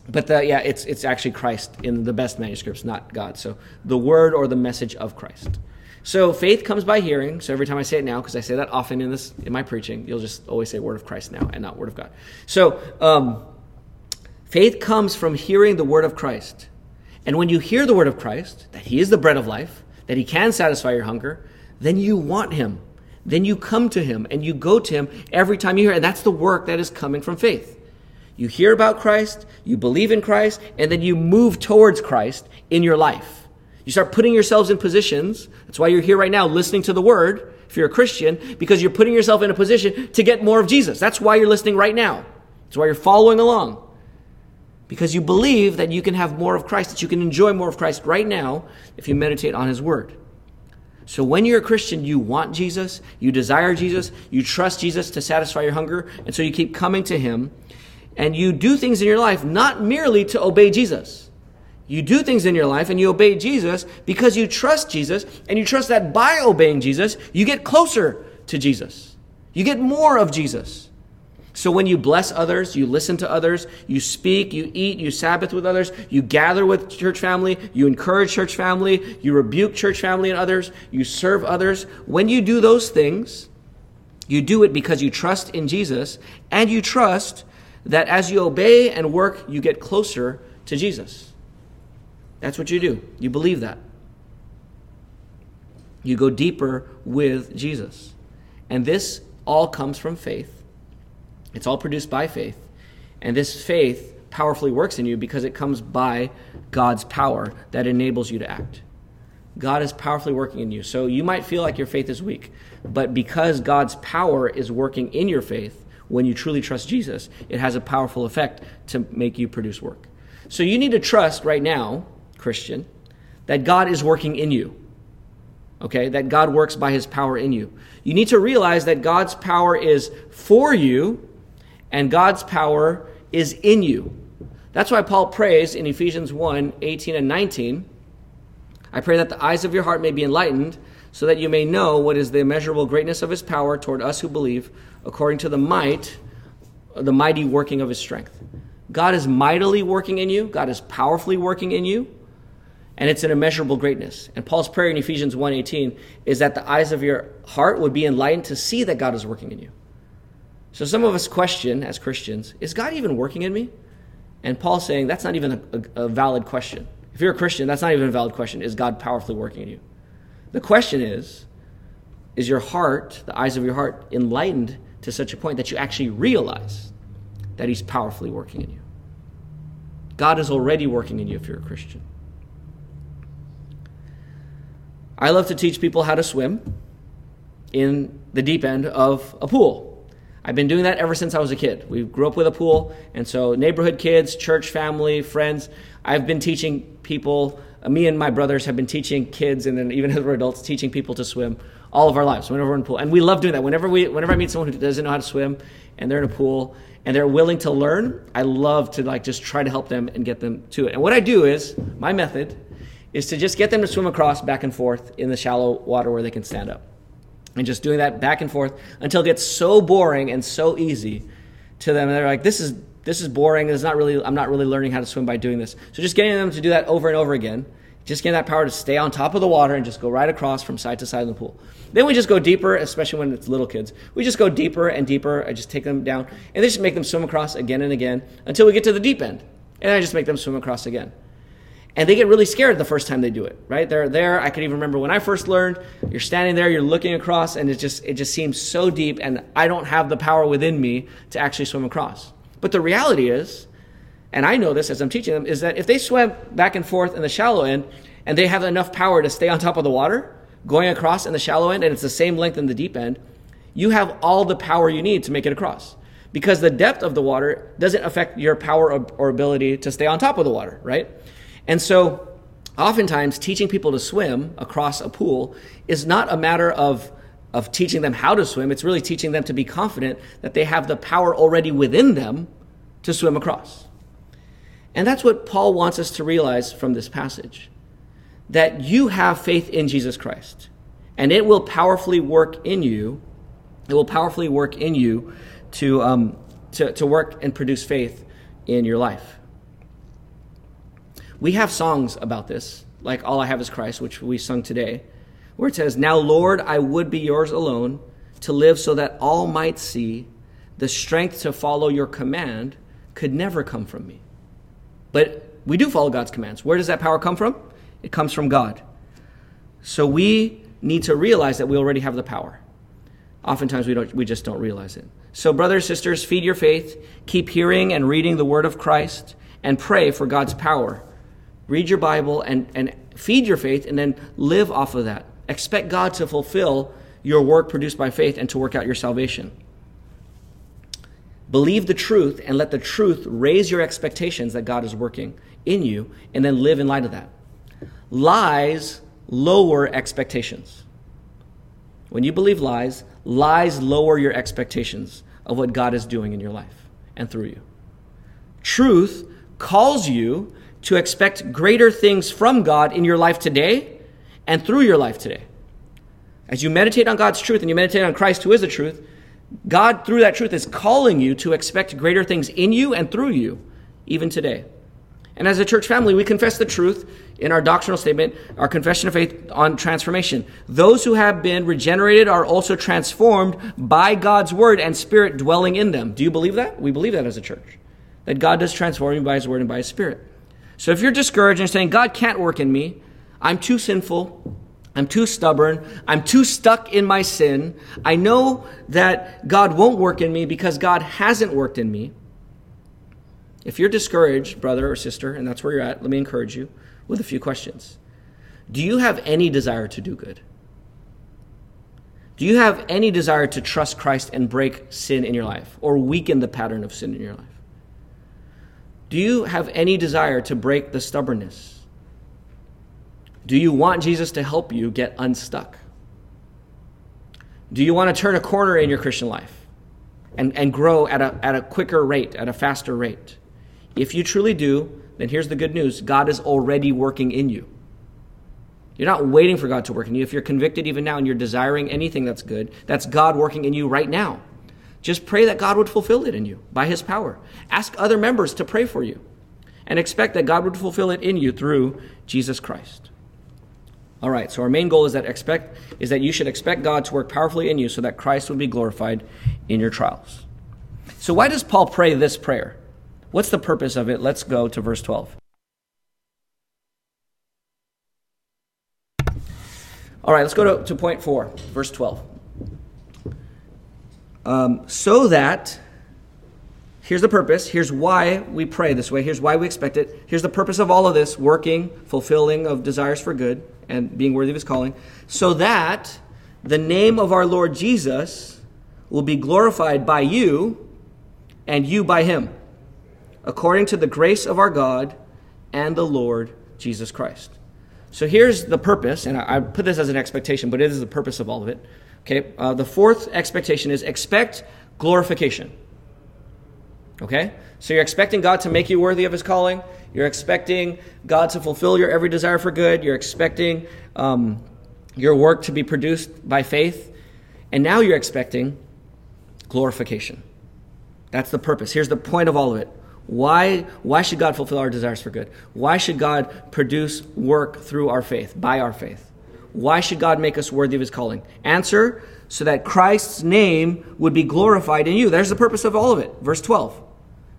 but the, yeah, it's, it's actually Christ in the best manuscripts, not God. So the Word or the message of Christ. So faith comes by hearing. So every time I say it now, because I say that often in this in my preaching, you'll just always say Word of Christ now and not Word of God. So um, faith comes from hearing the Word of Christ. And when you hear the word of Christ, that he is the bread of life, that he can satisfy your hunger, then you want him. Then you come to him and you go to him every time you hear. And that's the work that is coming from faith. You hear about Christ, you believe in Christ, and then you move towards Christ in your life. You start putting yourselves in positions. That's why you're here right now listening to the word, if you're a Christian, because you're putting yourself in a position to get more of Jesus. That's why you're listening right now. That's why you're following along because you believe that you can have more of Christ, that you can enjoy more of Christ right now if you meditate on His Word. So when you're a Christian, you want Jesus, you desire Jesus, you trust Jesus to satisfy your hunger, and so you keep coming to Him, and you do things in your life not merely to obey Jesus. You do things in your life and you obey Jesus because you trust Jesus, and you trust that by obeying Jesus, you get closer to Jesus. You get more of Jesus. So when you bless others, you listen to others, you speak, you eat, you Sabbath with others, you gather with church family, you encourage church family, you rebuke church family and others, you serve others. When you do those things, you do it because you trust in Jesus and you trust that as you obey and work, you get closer to Jesus. That's what you do. You believe that. You go deeper with Jesus. And this all comes from faith it's all produced by faith. And this faith powerfully works in you because it comes by God's power that enables you to act. God is powerfully working in you. So you might feel like your faith is weak, but because God's power is working in your faith, when you truly trust Jesus, it has a powerful effect to make you produce work. So you need to trust right now, Christian, that God is working in you. Okay? That God works by his power in you. You need to realize that God's power is for you and God's power is in you. That's why Paul prays in Ephesians 1 18 and 19. I pray that the eyes of your heart may be enlightened, so that you may know what is the immeasurable greatness of his power toward us who believe, according to the might, the mighty working of his strength. God is mightily working in you, God is powerfully working in you, and it's an immeasurable greatness. And Paul's prayer in Ephesians 1:18 is that the eyes of your heart would be enlightened to see that God is working in you. So some of us question as Christians, is God even working in me? And Paul's saying that's not even a, a, a, valid question. If you're a Christian, that's not even a valid question. Is God powerfully working in you? The question is, is your heart, the eyes of your heart, enlightened to such a point that you actually realize that He's powerfully working in you? God is already working in you if you're a Christian. I love to teach people how to swim in the deep end of a pool. I've been doing that ever since I was a kid. We grew up with a pool, and so neighborhood kids, church family, friends. I've been teaching people. Uh, me and my brothers have been teaching kids, and then even as we're adults, teaching people to swim all of our lives. Whenever we're in pool, and we love doing that. Whenever we, whenever I meet someone who doesn't know how to swim, and they're in a pool, and they're willing to learn, I love to like just try to help them and get them to it. And what I do is my method is to just get them to swim across back and forth in the shallow water where they can stand up and just doing that back and forth until it gets so boring and so easy to them. And they're like, this is this is boring. It's not really, I'm not really learning how to swim by doing this. So just getting them to do that over and over again, just getting that power to stay on top of the water and just go right across from side to side in the pool. Then we just go deeper, especially when it's little kids. We just go deeper and deeper. I just take them down and they just make them swim across again and again until we get to the deep end. And I just make them swim across again. And they get really scared the first time they do it, right? They're there. I can even remember when I first learned, you're standing there, you're looking across, and it just, it just seems so deep, and I don't have the power within me to actually swim across. But the reality is, and I know this as I'm teaching them, is that if they swim back and forth in the shallow end, and they have enough power to stay on top of the water, going across in the shallow end, and it's the same length in the deep end, you have all the power you need to make it across. Because the depth of the water doesn't affect your power or ability to stay on top of the water, right? And so, oftentimes, teaching people to swim across a pool is not a matter of, of teaching them how to swim. It's really teaching them to be confident that they have the power already within them to swim across. And that's what Paul wants us to realize from this passage that you have faith in Jesus Christ, and it will powerfully work in you. It will powerfully work in you to, um, to, to work and produce faith in your life. We have songs about this, like All I Have is Christ, which we sung today, where it says, Now, Lord, I would be yours alone, to live so that all might see the strength to follow your command could never come from me. But we do follow God's commands. Where does that power come from? It comes from God. So we need to realize that we already have the power. Oftentimes we don't we just don't realize it. So brothers, and sisters, feed your faith, keep hearing and reading the word of Christ, and pray for God's power read your Bible and, and feed your faith, and then live off of that. Expect God to fulfill your work produced by faith and to work out your salvation. Believe the truth and let the truth raise your expectations that God is working in you, and then live in light of that. Lies lower expectations. When you believe lies, lies lower your expectations of what God is doing in your life and through you. Truth calls you to expect greater things from God in your life today and through your life today. As you meditate on God's truth and you meditate on Christ, who is the truth, God, through that truth, is calling you to expect greater things in you and through you, even today. And as a church family, we confess the truth in our doctrinal statement, our confession of faith on transformation. Those who have been regenerated are also transformed by God's word and spirit dwelling in them. Do you believe that? We believe that as a church. That God does transform you by his word and by his spirit. So if you're discouraged and saying, God can't work in me, I'm too sinful, I'm too stubborn, I'm too stuck in my sin, I know that God won't work in me because God hasn't worked in me. If you're discouraged, brother or sister, and that's where you're at, let me encourage you with a few questions. Do you have any desire to do good? Do you have any desire to trust Christ and break sin in your life or weaken the pattern of sin in your life? Do you have any desire to break the stubbornness? Do you want Jesus to help you get unstuck? Do you want to turn a corner in your Christian life and, and grow at a, at a quicker rate, at a faster rate? If you truly do, then here's the good news God is already working in you. You're not waiting for God to work in you. If you're convicted even now and you're desiring anything that's good, that's God working in you right now. Just pray that God would fulfill it in you by his power. Ask other members to pray for you and expect that God would fulfill it in you through Jesus Christ. All right, so our main goal is that expect is that you should expect God to work powerfully in you so that Christ would be glorified in your trials. So why does Paul pray this prayer? What's the purpose of it? Let's go to verse 12. All right, let's go to, to point 4, verse 12 um, so that here's the purpose. Here's why we pray this way. Here's why we expect it. Here's the purpose of all of this working fulfilling of desires for good and being worthy of his calling so that the name of our lord jesus will be glorified by you and you by him according to the grace of our god and the lord jesus christ. So here's the purpose and i, put this as an expectation but it is the purpose of all of it. Okay, uh, the fourth expectation is expect glorification. Okay? So you're expecting God to make you worthy of his calling. You're expecting God to fulfill your every desire for good. You're expecting um, your work to be produced by faith. And now you're expecting glorification. That's the purpose. Here's the point of all of it. Why, why should God fulfill our desires for good? Why should God produce work through our faith, by our faith? Why should God make us worthy of his calling? Answer, so that Christ's name would be glorified in you. There's the purpose of all of it. Verse 12.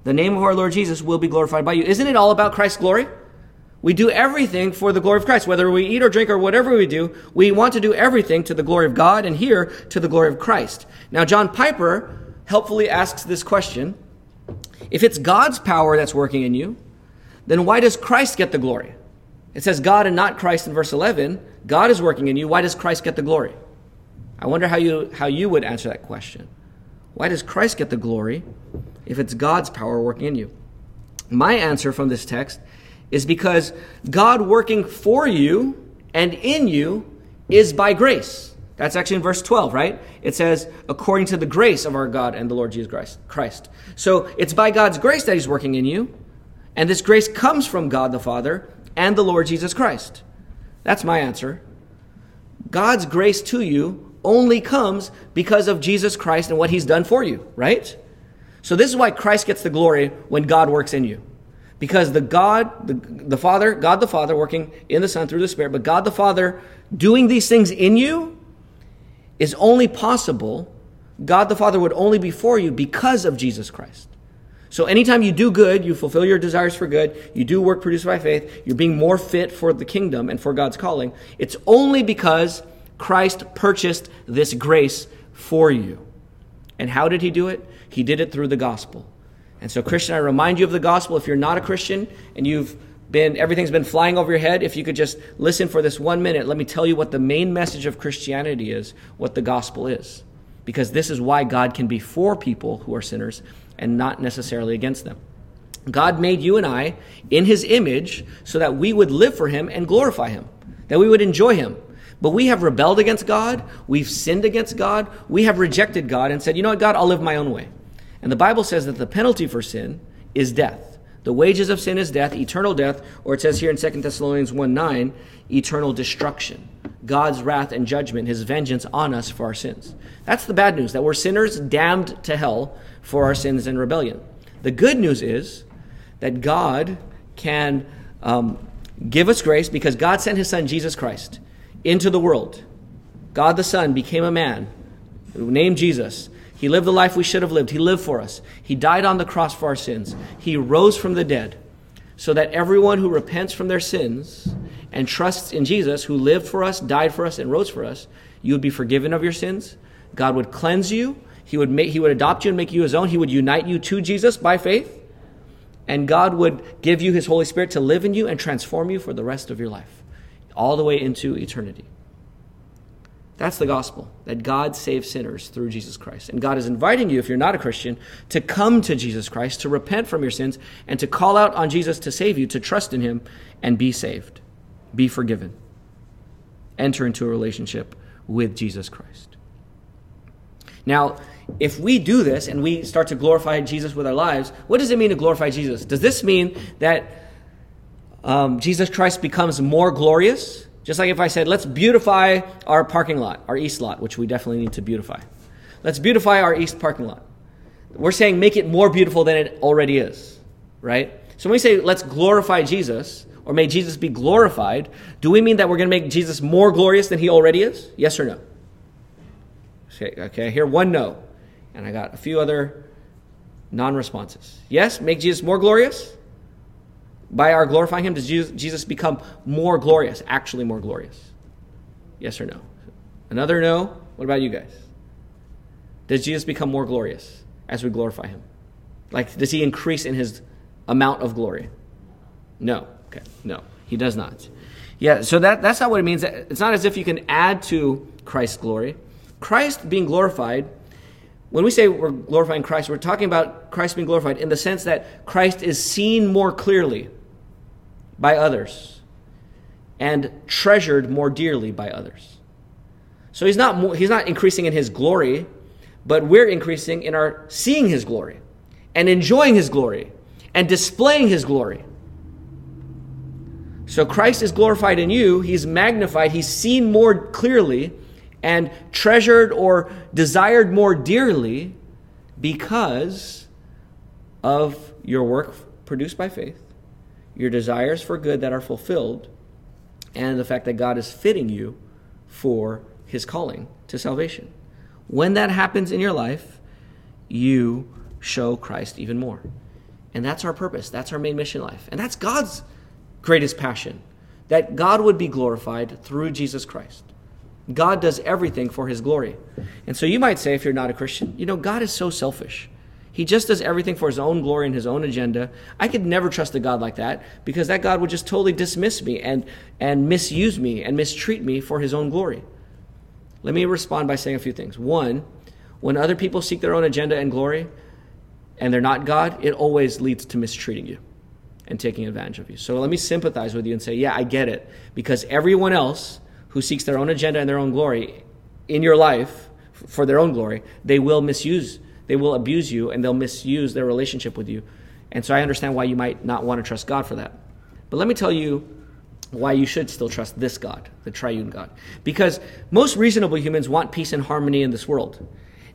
The name of our Lord Jesus will be glorified by you. Isn't it all about Christ's glory? We do everything for the glory of Christ. Whether we eat or drink or whatever we do, we want to do everything to the glory of God and here to the glory of Christ. Now, John Piper helpfully asks this question If it's God's power that's working in you, then why does Christ get the glory? It says God and not Christ in verse 11. God is working in you. Why does Christ get the glory? I wonder how you, how you would answer that question. Why does Christ get the glory if it's God's power working in you? My answer from this text is because God working for you and in you is by grace. That's actually in verse 12, right? It says, according to the grace of our God and the Lord Jesus Christ. So it's by God's grace that He's working in you, and this grace comes from God the Father and the Lord Jesus Christ. That's my answer. God's grace to you only comes because of Jesus Christ and what He's done for you, right? So this is why Christ gets the glory when God works in you. Because the God, the, the Father, God the Father working in the Son through the Spirit, but God the Father doing these things in you is only possible. God the Father would only be for you because of Jesus Christ. So anytime you do good, you fulfill your desires for good, you do work produced by faith, you're being more fit for the kingdom and for God's calling, it's only because Christ purchased this grace for you. And how did he do it? He did it through the gospel. And so, Christian, I remind you of the gospel. If you're not a Christian and you've been, everything's been flying over your head, if you could just listen for this one minute, let me tell you what the main message of Christianity is, what the gospel is. Because this is why God can be for people who are sinners and not necessarily against them. God made you and I in his image so that we would live for him and glorify him, that we would enjoy him. But we have rebelled against God, we've sinned against God, we have rejected God and said, you know what, God, I'll live my own way. And the Bible says that the penalty for sin is death. The wages of sin is death, eternal death, or it says here in 2 Thessalonians 1 9, eternal destruction. God's wrath and judgment, his vengeance on us for our sins. That's the bad news, that we're sinners damned to hell for our sins and rebellion. The good news is that God can um, give us grace because God sent his son, Jesus Christ, into the world. God the Son became a man named Jesus he lived the life we should have lived. He lived for us. He died on the cross for our sins. He rose from the dead so that everyone who repents from their sins and trusts in Jesus, who lived for us, died for us, and rose for us, you would be forgiven of your sins. God would cleanse you. He would, make, he would adopt you and make you his own. He would unite you to Jesus by faith. And God would give you his Holy Spirit to live in you and transform you for the rest of your life, all the way into eternity. That's the gospel, that God saves sinners through Jesus Christ. And God is inviting you, if you're not a Christian, to come to Jesus Christ, to repent from your sins, and to call out on Jesus to save you, to trust in Him, and be saved, be forgiven, enter into a relationship with Jesus Christ. Now, if we do this and we start to glorify Jesus with our lives, what does it mean to glorify Jesus? Does this mean that um, Jesus Christ becomes more glorious? Just like if I said, let's beautify our parking lot, our east lot, which we definitely need to beautify. Let's beautify our east parking lot. We're saying make it more beautiful than it already is, right? So when we say let's glorify Jesus, or may Jesus be glorified, do we mean that we're going to make Jesus more glorious than he already is? Yes or no? Okay, okay, I hear one no. And I got a few other non responses. Yes, make Jesus more glorious? By our glorifying him, does Jesus become more glorious, actually more glorious? Yes or no? Another no. What about you guys? Does Jesus become more glorious as we glorify him? Like, does he increase in his amount of glory? No. Okay, no, he does not. Yeah, so that, that's not what it means. It's not as if you can add to Christ's glory. Christ being glorified, when we say we're glorifying Christ, we're talking about Christ being glorified in the sense that Christ is seen more clearly by others and treasured more dearly by others. So he's not, he's not increasing in his glory, but we're increasing in our seeing his glory and enjoying his glory and displaying his glory. So Christ is glorified in you, he's magnified, he's seen more clearly and treasured or desired more dearly because of your work produced by faith, your desires for good that are fulfilled, and the fact that God is fitting you for his calling to salvation. When that happens in your life, you show Christ even more. And that's our purpose. That's our main mission in life. And that's God's greatest passion that God would be glorified through Jesus Christ. God does everything for his glory. And so you might say, if you're not a Christian, you know, God is so selfish. He just does everything for his own glory and his own agenda. I could never trust a God like that because that God would just totally dismiss me and, and misuse me and mistreat me for his own glory. Let me respond by saying a few things. One, when other people seek their own agenda and glory and they're not God, it always leads to mistreating you and taking advantage of you. So let me sympathize with you and say, yeah, I get it. Because everyone else who seeks their own agenda and their own glory in your life for their own glory, they will misuse, they will abuse you, and they'll misuse their relationship with you. And so I understand why you might not want to trust God for that. But let me tell you why you should still trust this God, the triune God. Because most reasonable humans want peace and harmony in this world.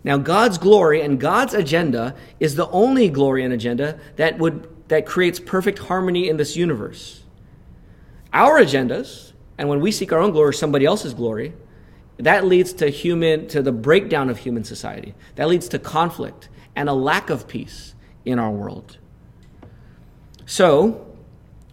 Now, God's glory and God's agenda is the only glory and agenda that would that creates perfect harmony in this universe. Our agendas, and when we seek our own glory or somebody else's glory, that leads to human to the breakdown of human society. That leads to conflict and a lack of peace in our world. So,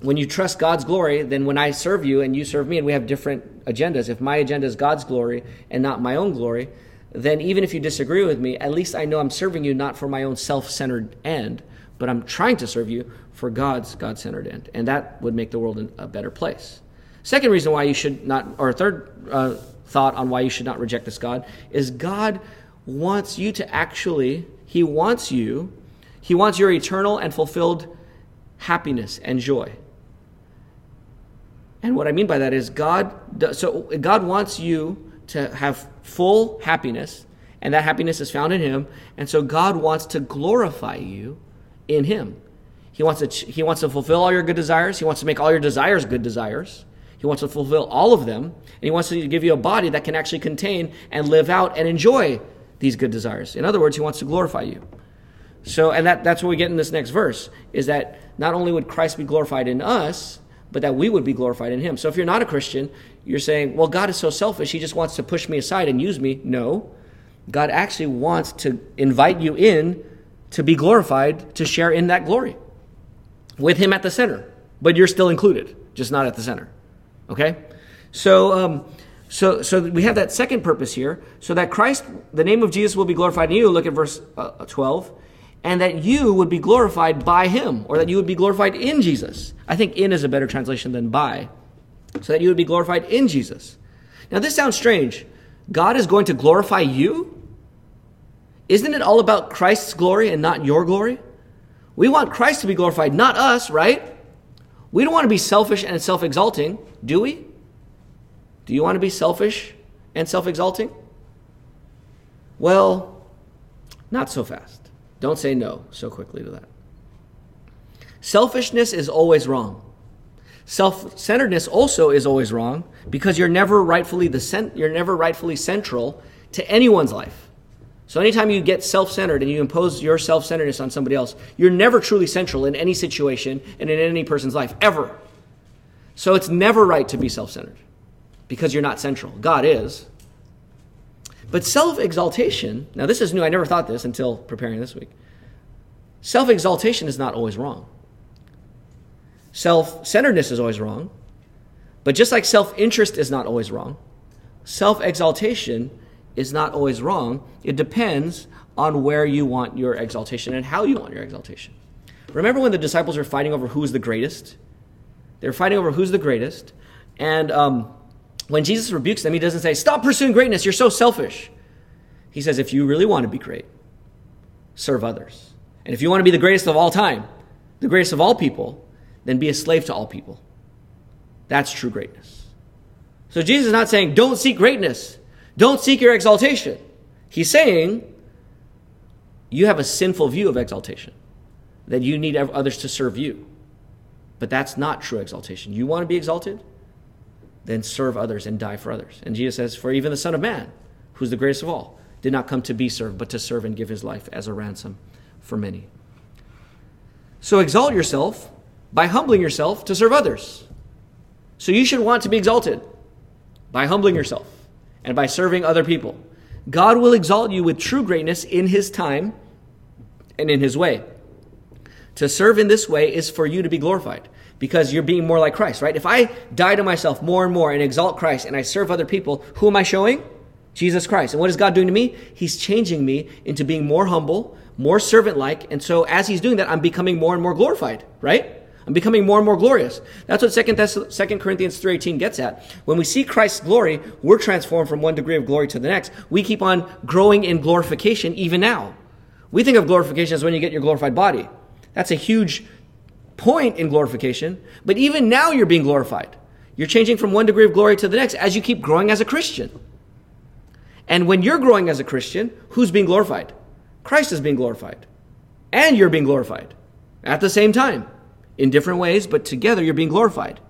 when you trust God's glory, then when I serve you and you serve me and we have different agendas, if my agenda is God's glory and not my own glory, then even if you disagree with me, at least I know I'm serving you not for my own self centered end, but I'm trying to serve you for God's God centered end. And that would make the world a better place. Second reason why you should not, or third uh, thought on why you should not reject this God, is God wants you to actually, He wants you, He wants your eternal and fulfilled happiness and joy. And what I mean by that is God, so God wants you to have full happiness, and that happiness is found in Him. And so God wants to glorify you in Him. He wants to, he wants to fulfill all your good desires. He wants to make all your desires good desires. He wants to fulfill all of them. And He wants to give you a body that can actually contain and live out and enjoy these good desires. In other words, He wants to glorify you. So, and that, that's what we get in this next verse is that not only would Christ be glorified in us, but that we would be glorified in Him. So if you're not a Christian, you're saying, well, God is so selfish, He just wants to push me aside and use me. No. God actually wants to invite you in to be glorified, to share in that glory with Him at the center. But you're still included, just not at the center. Okay? So, um, so, so we have that second purpose here, so that Christ, the name of Jesus, will be glorified in you. Look at verse uh, 12. And that you would be glorified by Him, or that you would be glorified in Jesus. I think in is a better translation than by. So that you would be glorified in Jesus. Now, this sounds strange. God is going to glorify you? Isn't it all about Christ's glory and not your glory? We want Christ to be glorified, not us, right? We don't want to be selfish and self exalting, do we? Do you want to be selfish and self exalting? Well, not so fast. Don't say no so quickly to that. Selfishness is always wrong. Self centeredness also is always wrong because you're never rightfully the cent- you're never rightfully central to anyone's life. So anytime you get self-centered and you impose your self-centeredness on somebody else, you're never truly central in any situation and in any person's life, ever. So it's never right to be self-centered because you're not central. God is. But self-exaltation, now this is new, I never thought this until preparing this week. Self-exaltation is not always wrong. Self-centeredness is always wrong. But just like self-interest is not always wrong, self-exaltation is not always wrong. It depends on where you want your exaltation and how you want your exaltation. Remember when the disciples were fighting over who's the greatest? They were fighting over who's the greatest. And um, when Jesus rebukes them, he doesn't say, Stop pursuing greatness, you're so selfish. He says, If you really want to be great, serve others. And if you want to be the greatest of all time, the greatest of all people, then be a slave to all people. That's true greatness. So Jesus is not saying, Don't seek greatness. Don't seek your exaltation. He's saying you have a sinful view of exaltation, that you need others to serve you. But that's not true exaltation. You want to be exalted? Then serve others and die for others. And Jesus says, For even the Son of Man, who's the greatest of all, did not come to be served, but to serve and give his life as a ransom for many. So exalt yourself by humbling yourself to serve others. So you should want to be exalted by humbling yourself and by serving other people. God will exalt you with true greatness in His time and in His way. To serve in this way is for you to be glorified because you're being more like Christ, right? If I die to myself more and more and exalt Christ and I serve other people, who am I showing? Jesus Christ. And what is God doing to me? He's changing me into being more humble, more servant like. And so as He's doing that, I'm becoming more and more glorified, right? I'm becoming more and more glorious. That's what 2, Thess- 2 Corinthians 3.18 gets at. When we see Christ's glory, we're transformed from one degree of glory to the next. We keep on growing in glorification even now. We think of glorification as when you get your glorified body. That's a huge point in glorification. But even now you're being glorified. You're changing from one degree of glory to the next as you keep growing as a Christian. And when you're growing as a Christian, who's being glorified? Christ is being glorified. And you're being glorified at the same time in different ways, but together you're being glorified.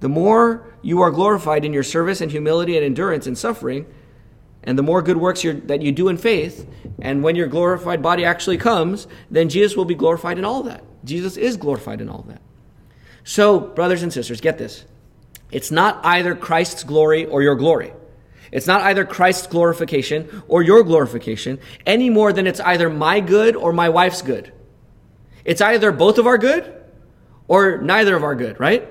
The more you are glorified in your service and humility and endurance and suffering, and the more good works that you do in faith, and when your glorified body actually comes, then Jesus will be glorified in all that. Jesus is glorified in all that. So, brothers and sisters, get this. It's not either Christ's glory or your glory. It's not either Christ's glorification or your glorification any more than it's either my good or my wife's good. It's either both of our good or neither of our good, right?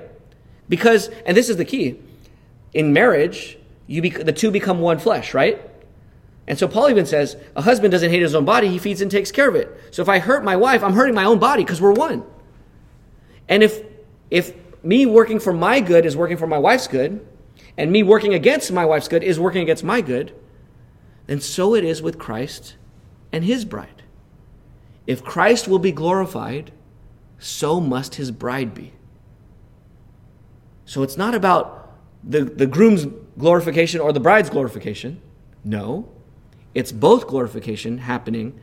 Because, and this is the key, in marriage, you bec- the two become one flesh, right? And so Paul even says, a husband doesn't hate his own body, he feeds and takes care of it. So if I hurt my wife, I'm hurting my own body because we're one. And if, if me working for my good is working for my wife's good, and me working against my wife's good is working against my good, then so it is with Christ and his bride. If Christ will be glorified, so must his bride be. So it's not about the, the groom's glorification or the bride's glorification. No, it's both glorification happening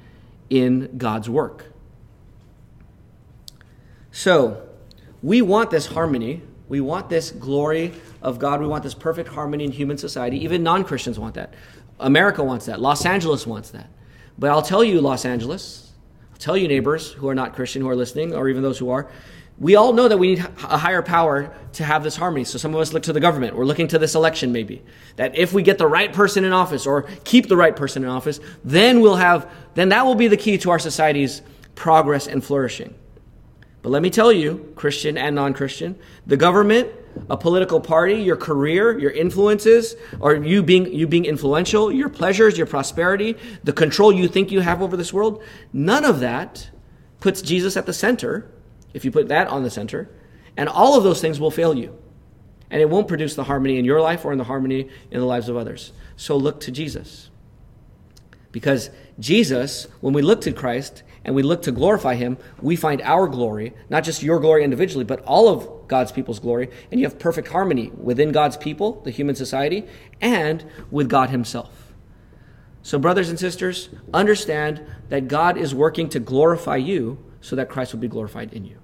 in God's work. So, we want this harmony. We want this glory of God. We want this perfect harmony in human society. Even non Christians want that. America wants that. Los Angeles wants that. But I'll tell you, Los Angeles, tell you, neighbors who are not Christian, who are listening, or even those who are, we all know that we need a higher power to have this harmony. So some of us look to the government. We're looking to this election, maybe. That if we get the right person in office or keep the right person in office, then we'll have, then that will be the key to our society's progress and flourishing. But let me tell you, Christian and non Christian, the government, a political party, your career, your influences, or you being, you being influential, your pleasures, your prosperity, the control you think you have over this world, none of that puts Jesus at the center, if you put that on the center, and all of those things will fail you. And it won't produce the harmony in your life or in the harmony in the lives of others. So look to Jesus. Because Jesus, when we look to Christ, and we look to glorify Him, we find our glory, not just your glory individually, but all of God's people's glory. And you have perfect harmony within God's people, the human society, and with God Himself. So, brothers and sisters, understand that God is working to glorify you so that Christ will be glorified in you.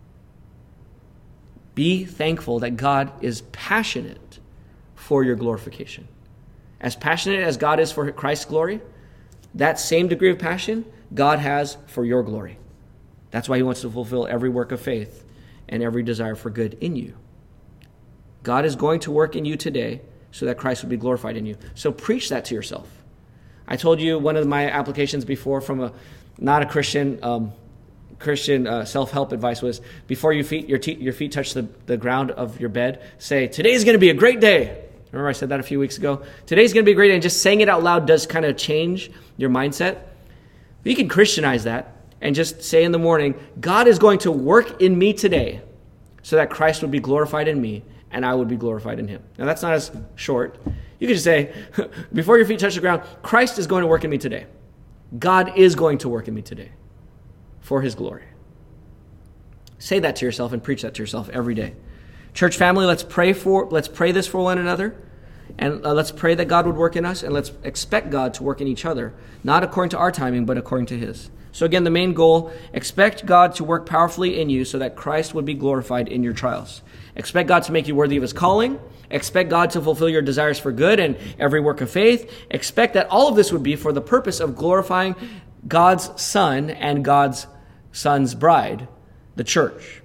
Be thankful that God is passionate for your glorification. As passionate as God is for Christ's glory, that same degree of passion God has for your glory. That's why He wants to fulfill every work of faith and every desire for good in you. God is going to work in you today so that Christ would be glorified in you. So preach that to yourself. I told you one of my applications before from a not a Christian um, Christian uh, self help advice was before your feet your, te- your feet touch the, the ground of your bed, say today's going to be a great day. Remember I said that a few weeks ago. Today's going to be a great day, and just saying it out loud does kind of change your mindset. You can Christianize that and just say in the morning, God is going to work in me today so that Christ would be glorified in me and I would be glorified in him. Now, that's not as short. You could just say, before your feet touch the ground, Christ is going to work in me today. God is going to work in me today for his glory. Say that to yourself and preach that to yourself every day. Church family, let's pray for let's pray this for one another. And uh, let's pray that God would work in us and let's expect God to work in each other, not according to our timing, but according to His. So, again, the main goal expect God to work powerfully in you so that Christ would be glorified in your trials. Expect God to make you worthy of His calling. Expect God to fulfill your desires for good and every work of faith. Expect that all of this would be for the purpose of glorifying God's Son and God's Son's bride, the church.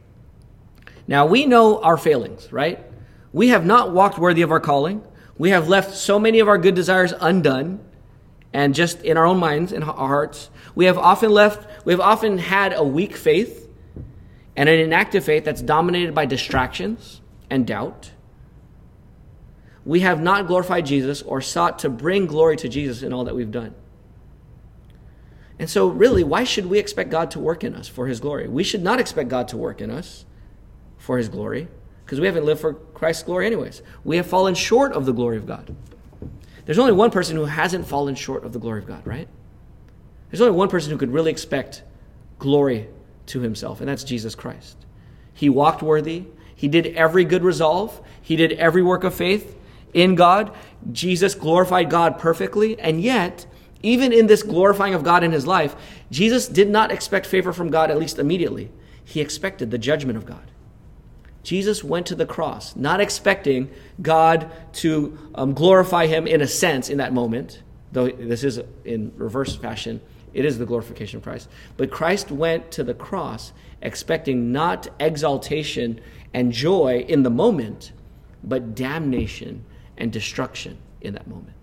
Now, we know our failings, right? We have not walked worthy of our calling. We have left so many of our good desires undone and just in our own minds and our hearts. We have often left, we have often had a weak faith and an inactive faith that's dominated by distractions and doubt. We have not glorified Jesus or sought to bring glory to Jesus in all that we've done. And so, really, why should we expect God to work in us for His glory? We should not expect God to work in us for His glory because we haven't lived for Christ's glory, anyways. We have fallen short of the glory of God. There's only one person who hasn't fallen short of the glory of God, right? There's only one person who could really expect glory to himself, and that's Jesus Christ. He walked worthy, he did every good resolve, he did every work of faith in God. Jesus glorified God perfectly, and yet, even in this glorifying of God in his life, Jesus did not expect favor from God, at least immediately. He expected the judgment of God. Jesus went to the cross, not expecting God to um, glorify him in a sense in that moment, though this is in reverse fashion. It is the glorification of Christ. But Christ went to the cross expecting not exaltation and joy in the moment, but damnation and destruction in that moment.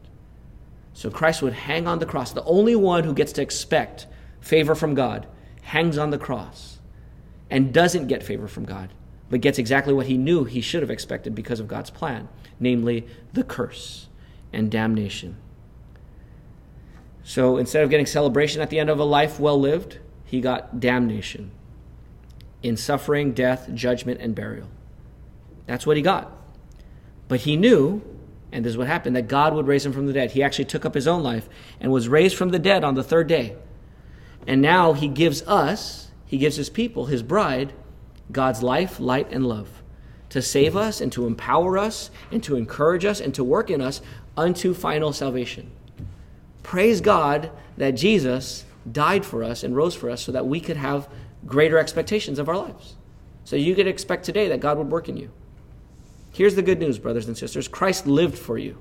So Christ would hang on the cross. The only one who gets to expect favor from God hangs on the cross and doesn't get favor from God but gets exactly what he knew he should have expected because of God's plan, namely the curse and damnation. So instead of getting celebration at the end of a life well lived, he got damnation in suffering, death, judgment, and burial. That's what he got. But he knew, and this is what happened, that God would raise him from the dead. He actually took up his own life and was raised from the dead on the third day. And now he gives us, he gives his people, his bride, God's life, light, and love to save us and to empower us and to encourage us and to work in us unto final salvation. Praise God that Jesus died for us and rose for us so that we could have greater expectations of our lives. So you could expect today that God would work in you. Here's the good news, brothers and sisters Christ lived for you,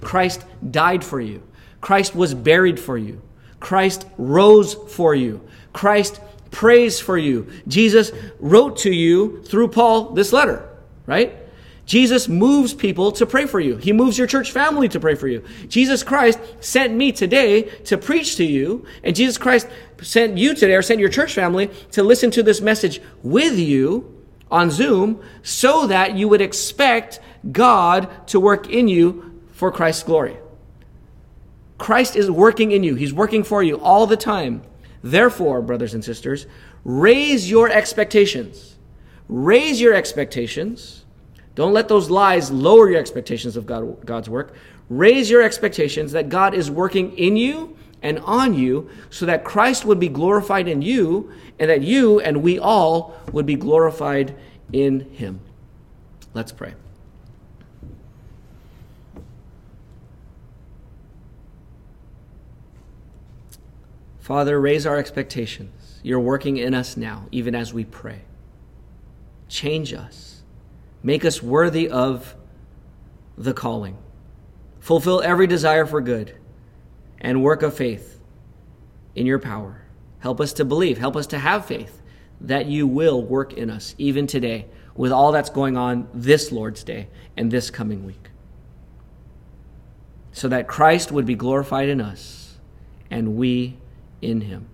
Christ died for you, Christ was buried for you, Christ rose for you, Christ prays for you. Jesus wrote to you through Paul this letter, right? Jesus moves people to pray for you. He moves your church family to pray for you. Jesus Christ sent me today to preach to you, and Jesus Christ sent you today, or sent your church family to listen to this message with you on Zoom so that you would expect God to work in you for Christ's glory. Christ is working in you, He's working for you all the time. Therefore, brothers and sisters, raise your expectations. Raise your expectations. Don't let those lies lower your expectations of God, God's work. Raise your expectations that God is working in you and on you so that Christ would be glorified in you and that you and we all would be glorified in him. Let's pray. Father, raise our expectations. You're working in us now, even as we pray. Change us. Make us worthy of the calling. Fulfill every desire for good and work of faith in your power. Help us to believe. Help us to have faith that you will work in us, even today, with all that's going on this Lord's Day and this coming week. So that Christ would be glorified in us and we in him.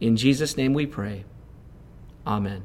In Jesus' name we pray. Amen.